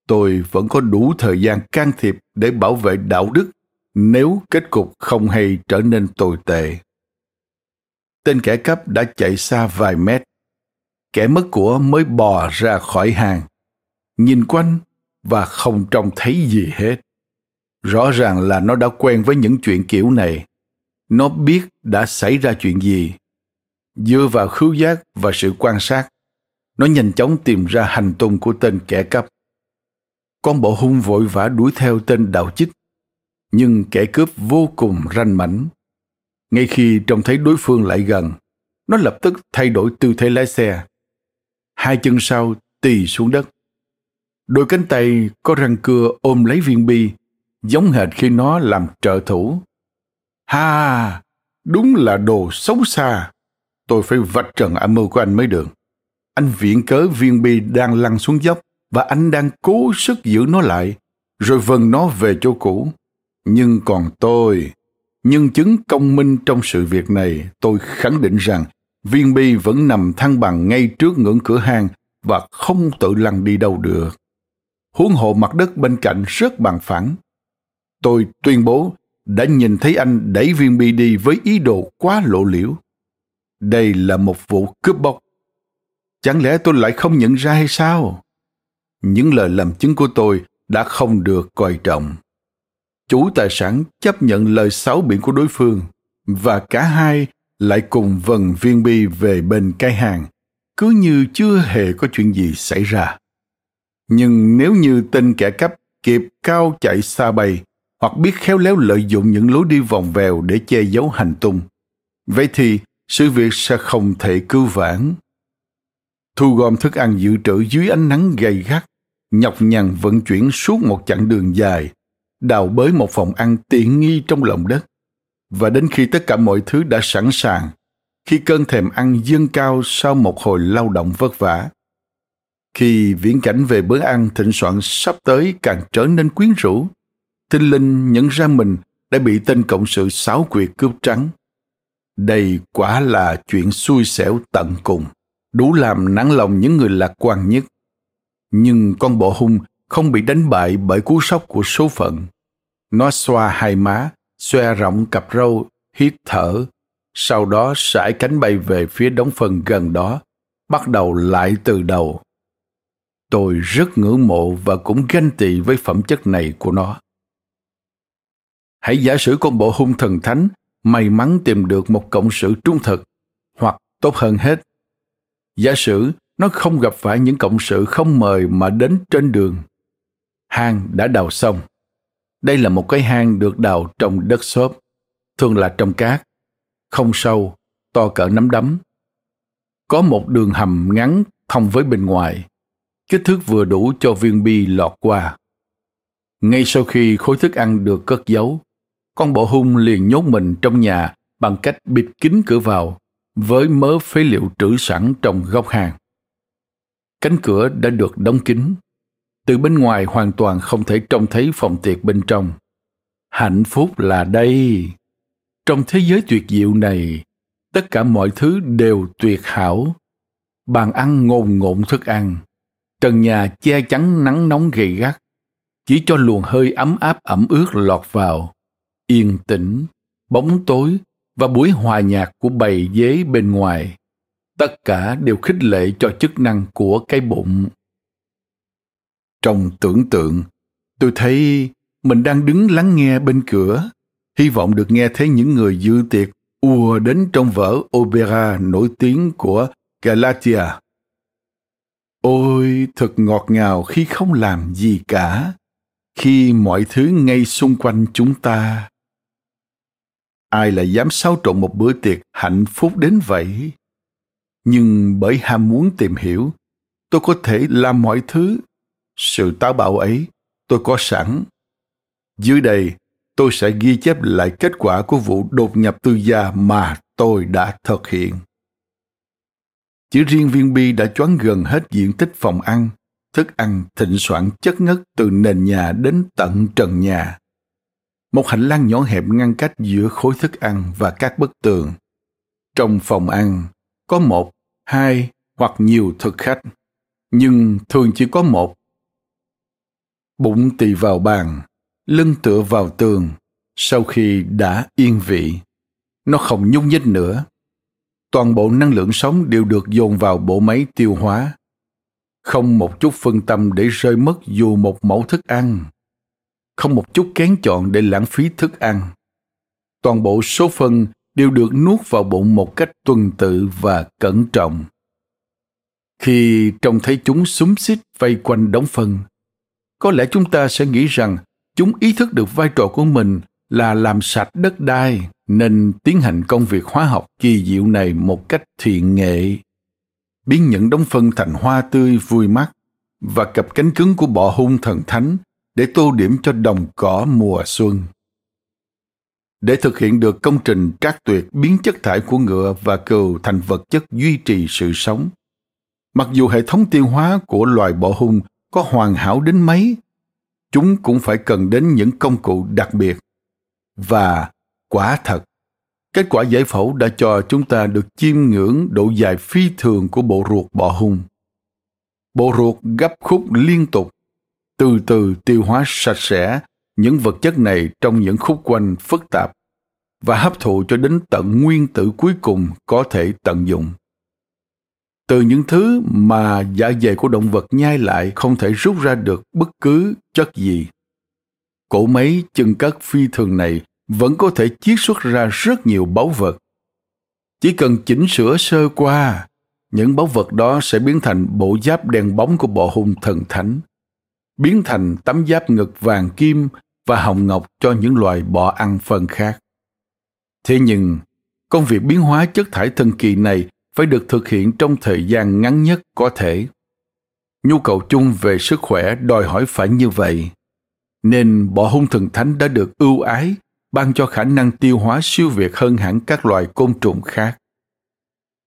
Tôi vẫn có đủ thời gian can thiệp để bảo vệ đạo đức nếu kết cục không hay trở nên tồi tệ tên kẻ cắp đã chạy xa vài mét. Kẻ mất của mới bò ra khỏi hàng, nhìn quanh và không trông thấy gì hết. Rõ ràng là nó đã quen với những chuyện kiểu này. Nó biết đã xảy ra chuyện gì. Dựa vào khứu giác và sự quan sát, nó nhanh chóng tìm ra hành tung của tên kẻ cắp. Con bộ hung vội vã đuổi theo tên đạo chích, nhưng kẻ cướp vô cùng ranh mãnh ngay khi trông thấy đối phương lại gần, nó lập tức thay đổi tư thế lái xe. Hai chân sau tì xuống đất. Đôi cánh tay có răng cưa ôm lấy viên bi, giống hệt khi nó làm trợ thủ. Ha, đúng là đồ xấu xa. Tôi phải vạch trần âm mưu của anh mới được. Anh viện cớ viên bi đang lăn xuống dốc và anh đang cố sức giữ nó lại, rồi vần nó về chỗ cũ. Nhưng còn tôi, nhân chứng công minh trong sự việc này, tôi khẳng định rằng viên bi vẫn nằm thăng bằng ngay trước ngưỡng cửa hang và không tự lăn đi đâu được. Huống hộ mặt đất bên cạnh rất bằng phẳng. Tôi tuyên bố đã nhìn thấy anh đẩy viên bi đi với ý đồ quá lộ liễu. Đây là một vụ cướp bóc. Chẳng lẽ tôi lại không nhận ra hay sao? Những lời làm chứng của tôi đã không được coi trọng chủ tài sản chấp nhận lời sáu biển của đối phương và cả hai lại cùng vần viên bi về bên cái hàng cứ như chưa hề có chuyện gì xảy ra nhưng nếu như tên kẻ cắp kịp cao chạy xa bay hoặc biết khéo léo lợi dụng những lối đi vòng vèo để che giấu hành tung vậy thì sự việc sẽ không thể cứu vãn thu gom thức ăn dự trữ dưới ánh nắng gay gắt nhọc nhằn vận chuyển suốt một chặng đường dài đào bới một phòng ăn tiện nghi trong lòng đất. Và đến khi tất cả mọi thứ đã sẵn sàng, khi cơn thèm ăn dâng cao sau một hồi lao động vất vả, khi viễn cảnh về bữa ăn thịnh soạn sắp tới càng trở nên quyến rũ, Tinh Linh nhận ra mình đã bị tên cộng sự sáu quyệt cướp trắng. Đây quả là chuyện xui xẻo tận cùng, đủ làm nắng lòng những người lạc quan nhất. Nhưng con bộ hung không bị đánh bại bởi cú sốc của số phận. Nó xoa hai má, xoa rộng cặp râu, hít thở, sau đó sải cánh bay về phía đống phân gần đó, bắt đầu lại từ đầu. Tôi rất ngưỡng mộ và cũng ganh tị với phẩm chất này của nó. Hãy giả sử con bộ hung thần thánh may mắn tìm được một cộng sự trung thực, hoặc tốt hơn hết, giả sử nó không gặp phải những cộng sự không mời mà đến trên đường. Hang đã đào xong đây là một cái hang được đào trong đất xốp, thường là trong cát, không sâu, to cỡ nắm đấm. Có một đường hầm ngắn thông với bên ngoài, kích thước vừa đủ cho viên bi lọt qua. Ngay sau khi khối thức ăn được cất giấu, con bộ hung liền nhốt mình trong nhà bằng cách bịt kín cửa vào với mớ phế liệu trữ sẵn trong góc hàng. Cánh cửa đã được đóng kín. từ bên ngoài hoàn toàn không thể trông thấy phòng tiệc bên trong. Hạnh phúc là đây. Trong thế giới tuyệt diệu này, tất cả mọi thứ đều tuyệt hảo. Bàn ăn ngồn ngộn thức ăn. Trần nhà che chắn nắng nóng gay gắt. Chỉ cho luồng hơi ấm áp ẩm ướt lọt vào yên tĩnh bóng tối và buổi hòa nhạc của bầy dế bên ngoài tất cả đều khích lệ cho chức năng của cái bụng trong tưởng tượng tôi thấy mình đang đứng lắng nghe bên cửa hy vọng được nghe thấy những người dự tiệc ùa đến trong vở opera nổi tiếng của Galatia. Ôi, thật ngọt ngào khi không làm gì cả, khi mọi thứ ngay xung quanh chúng ta. Ai lại dám xáo trộn một bữa tiệc hạnh phúc đến vậy? Nhưng bởi ham muốn tìm hiểu, tôi có thể làm mọi thứ. Sự táo bạo ấy tôi có sẵn. Dưới đây, tôi sẽ ghi chép lại kết quả của vụ đột nhập tư gia mà tôi đã thực hiện. Chỉ riêng viên bi đã choán gần hết diện tích phòng ăn, thức ăn thịnh soạn chất ngất từ nền nhà đến tận trần nhà. Một hành lang nhỏ hẹp ngăn cách giữa khối thức ăn và các bức tường. Trong phòng ăn, có một, hai hoặc nhiều thực khách, nhưng thường chỉ có một. Bụng tì vào bàn, lưng tựa vào tường sau khi đã yên vị nó không nhúc nhích nữa toàn bộ năng lượng sống đều được dồn vào bộ máy tiêu hóa không một chút phân tâm để rơi mất dù một mẫu thức ăn không một chút kén chọn để lãng phí thức ăn. Toàn bộ số phân đều được nuốt vào bụng một cách tuần tự và cẩn trọng. Khi trông thấy chúng xúm xít vây quanh đống phân, có lẽ chúng ta sẽ nghĩ rằng chúng ý thức được vai trò của mình là làm sạch đất đai nên tiến hành công việc hóa học kỳ diệu này một cách thiện nghệ. Biến những đống phân thành hoa tươi vui mắt và cặp cánh cứng của bọ hung thần thánh để tô điểm cho đồng cỏ mùa xuân. Để thực hiện được công trình trác tuyệt biến chất thải của ngựa và cừu thành vật chất duy trì sự sống. Mặc dù hệ thống tiêu hóa của loài bọ hung có hoàn hảo đến mấy, chúng cũng phải cần đến những công cụ đặc biệt. Và quả thật, kết quả giải phẫu đã cho chúng ta được chiêm ngưỡng độ dài phi thường của bộ ruột bọ hung. Bộ ruột gấp khúc liên tục từ từ tiêu hóa sạch sẽ những vật chất này trong những khúc quanh phức tạp và hấp thụ cho đến tận nguyên tử cuối cùng có thể tận dụng từ những thứ mà dạ dày của động vật nhai lại không thể rút ra được bất cứ chất gì. Cổ máy chân cất phi thường này vẫn có thể chiết xuất ra rất nhiều báu vật. Chỉ cần chỉnh sửa sơ qua, những báu vật đó sẽ biến thành bộ giáp đèn bóng của bộ hung thần thánh, biến thành tấm giáp ngực vàng kim và hồng ngọc cho những loài bọ ăn phân khác. Thế nhưng, công việc biến hóa chất thải thần kỳ này phải được thực hiện trong thời gian ngắn nhất có thể nhu cầu chung về sức khỏe đòi hỏi phải như vậy nên bọ hung thần thánh đã được ưu ái ban cho khả năng tiêu hóa siêu việt hơn hẳn các loài côn trùng khác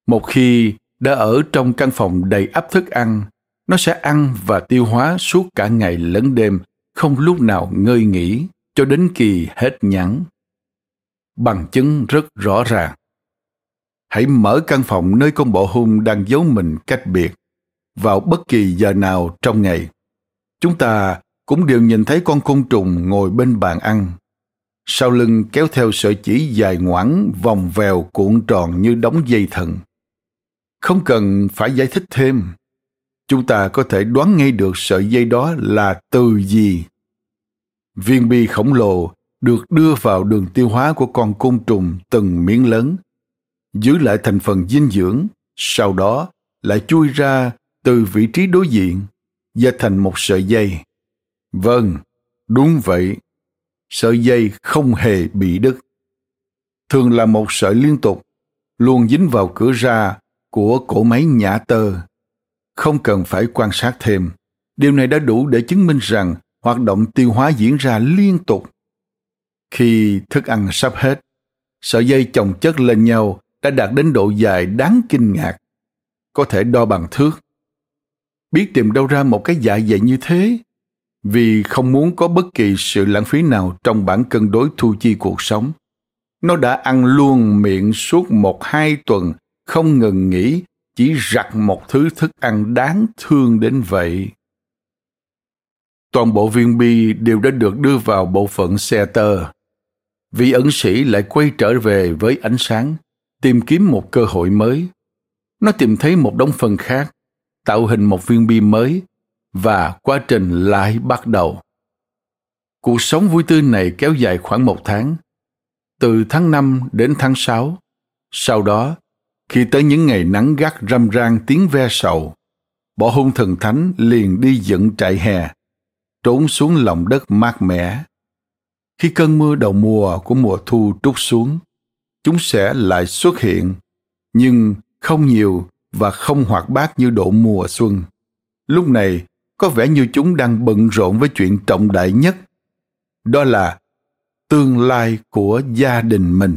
một khi đã ở trong căn phòng đầy ắp thức ăn nó sẽ ăn và tiêu hóa suốt cả ngày lẫn đêm, không lúc nào ngơi nghỉ, cho đến kỳ hết nhẵn bằng chứng rất rõ ràng. Hãy mở căn phòng nơi con bọ hung đang giấu mình cách biệt vào bất kỳ giờ nào trong ngày. Chúng ta cũng đều nhìn thấy con côn trùng ngồi bên bàn ăn. Sau lưng kéo theo sợi chỉ dài ngoẵng vòng vèo cuộn tròn như đóng dây thần. Không cần phải giải thích thêm chúng ta có thể đoán ngay được sợi dây đó là từ gì viên bi khổng lồ được đưa vào đường tiêu hóa của con côn trùng từng miếng lớn giữ lại thành phần dinh dưỡng, sau đó lại chui ra từ vị trí đối diện, và thành một sợi dây. Vâng, đúng vậy. Sợi dây không hề bị đứt. Thường là một sợi liên tục, luôn dính vào cửa ra của cổ máy nhả tơ. Không cần phải quan sát thêm. Điều này đã đủ để chứng minh rằng hoạt động tiêu hóa diễn ra liên tục. Khi thức ăn sắp hết, sợi dây chồng chất lên nhau đã đạt đến độ dài đáng kinh ngạc, có thể đo bằng thước. Biết tìm đâu ra một cái dạ dày như thế vì không muốn có bất kỳ sự lãng phí nào trong bản cân đối thu chi cuộc sống. Nó đã ăn luôn miệng suốt một hai tuần, không ngừng nghỉ, chỉ rặt một thứ thức ăn đáng thương đến vậy. Toàn bộ viên bi đều đã được đưa vào bộ phận xe tơ. Vị ẩn sĩ lại quay trở về với ánh sáng, tìm kiếm một cơ hội mới. Nó tìm thấy một đống phần khác, tạo hình một viên bi mới và quá trình lại bắt đầu. Cuộc sống vui tươi này kéo dài khoảng một tháng, từ tháng 5 đến tháng 6. Sau đó, khi tới những ngày nắng gắt râm ran tiếng ve sầu, bỏ hung thần thánh liền đi dựng trại hè, trốn xuống lòng đất mát mẻ. Khi cơn mưa đầu mùa của mùa thu trút xuống, chúng sẽ lại xuất hiện, nhưng không nhiều và không hoạt bát như độ mùa xuân. Lúc này, có vẻ như chúng đang bận rộn với chuyện trọng đại nhất. Đó là tương lai của gia đình mình.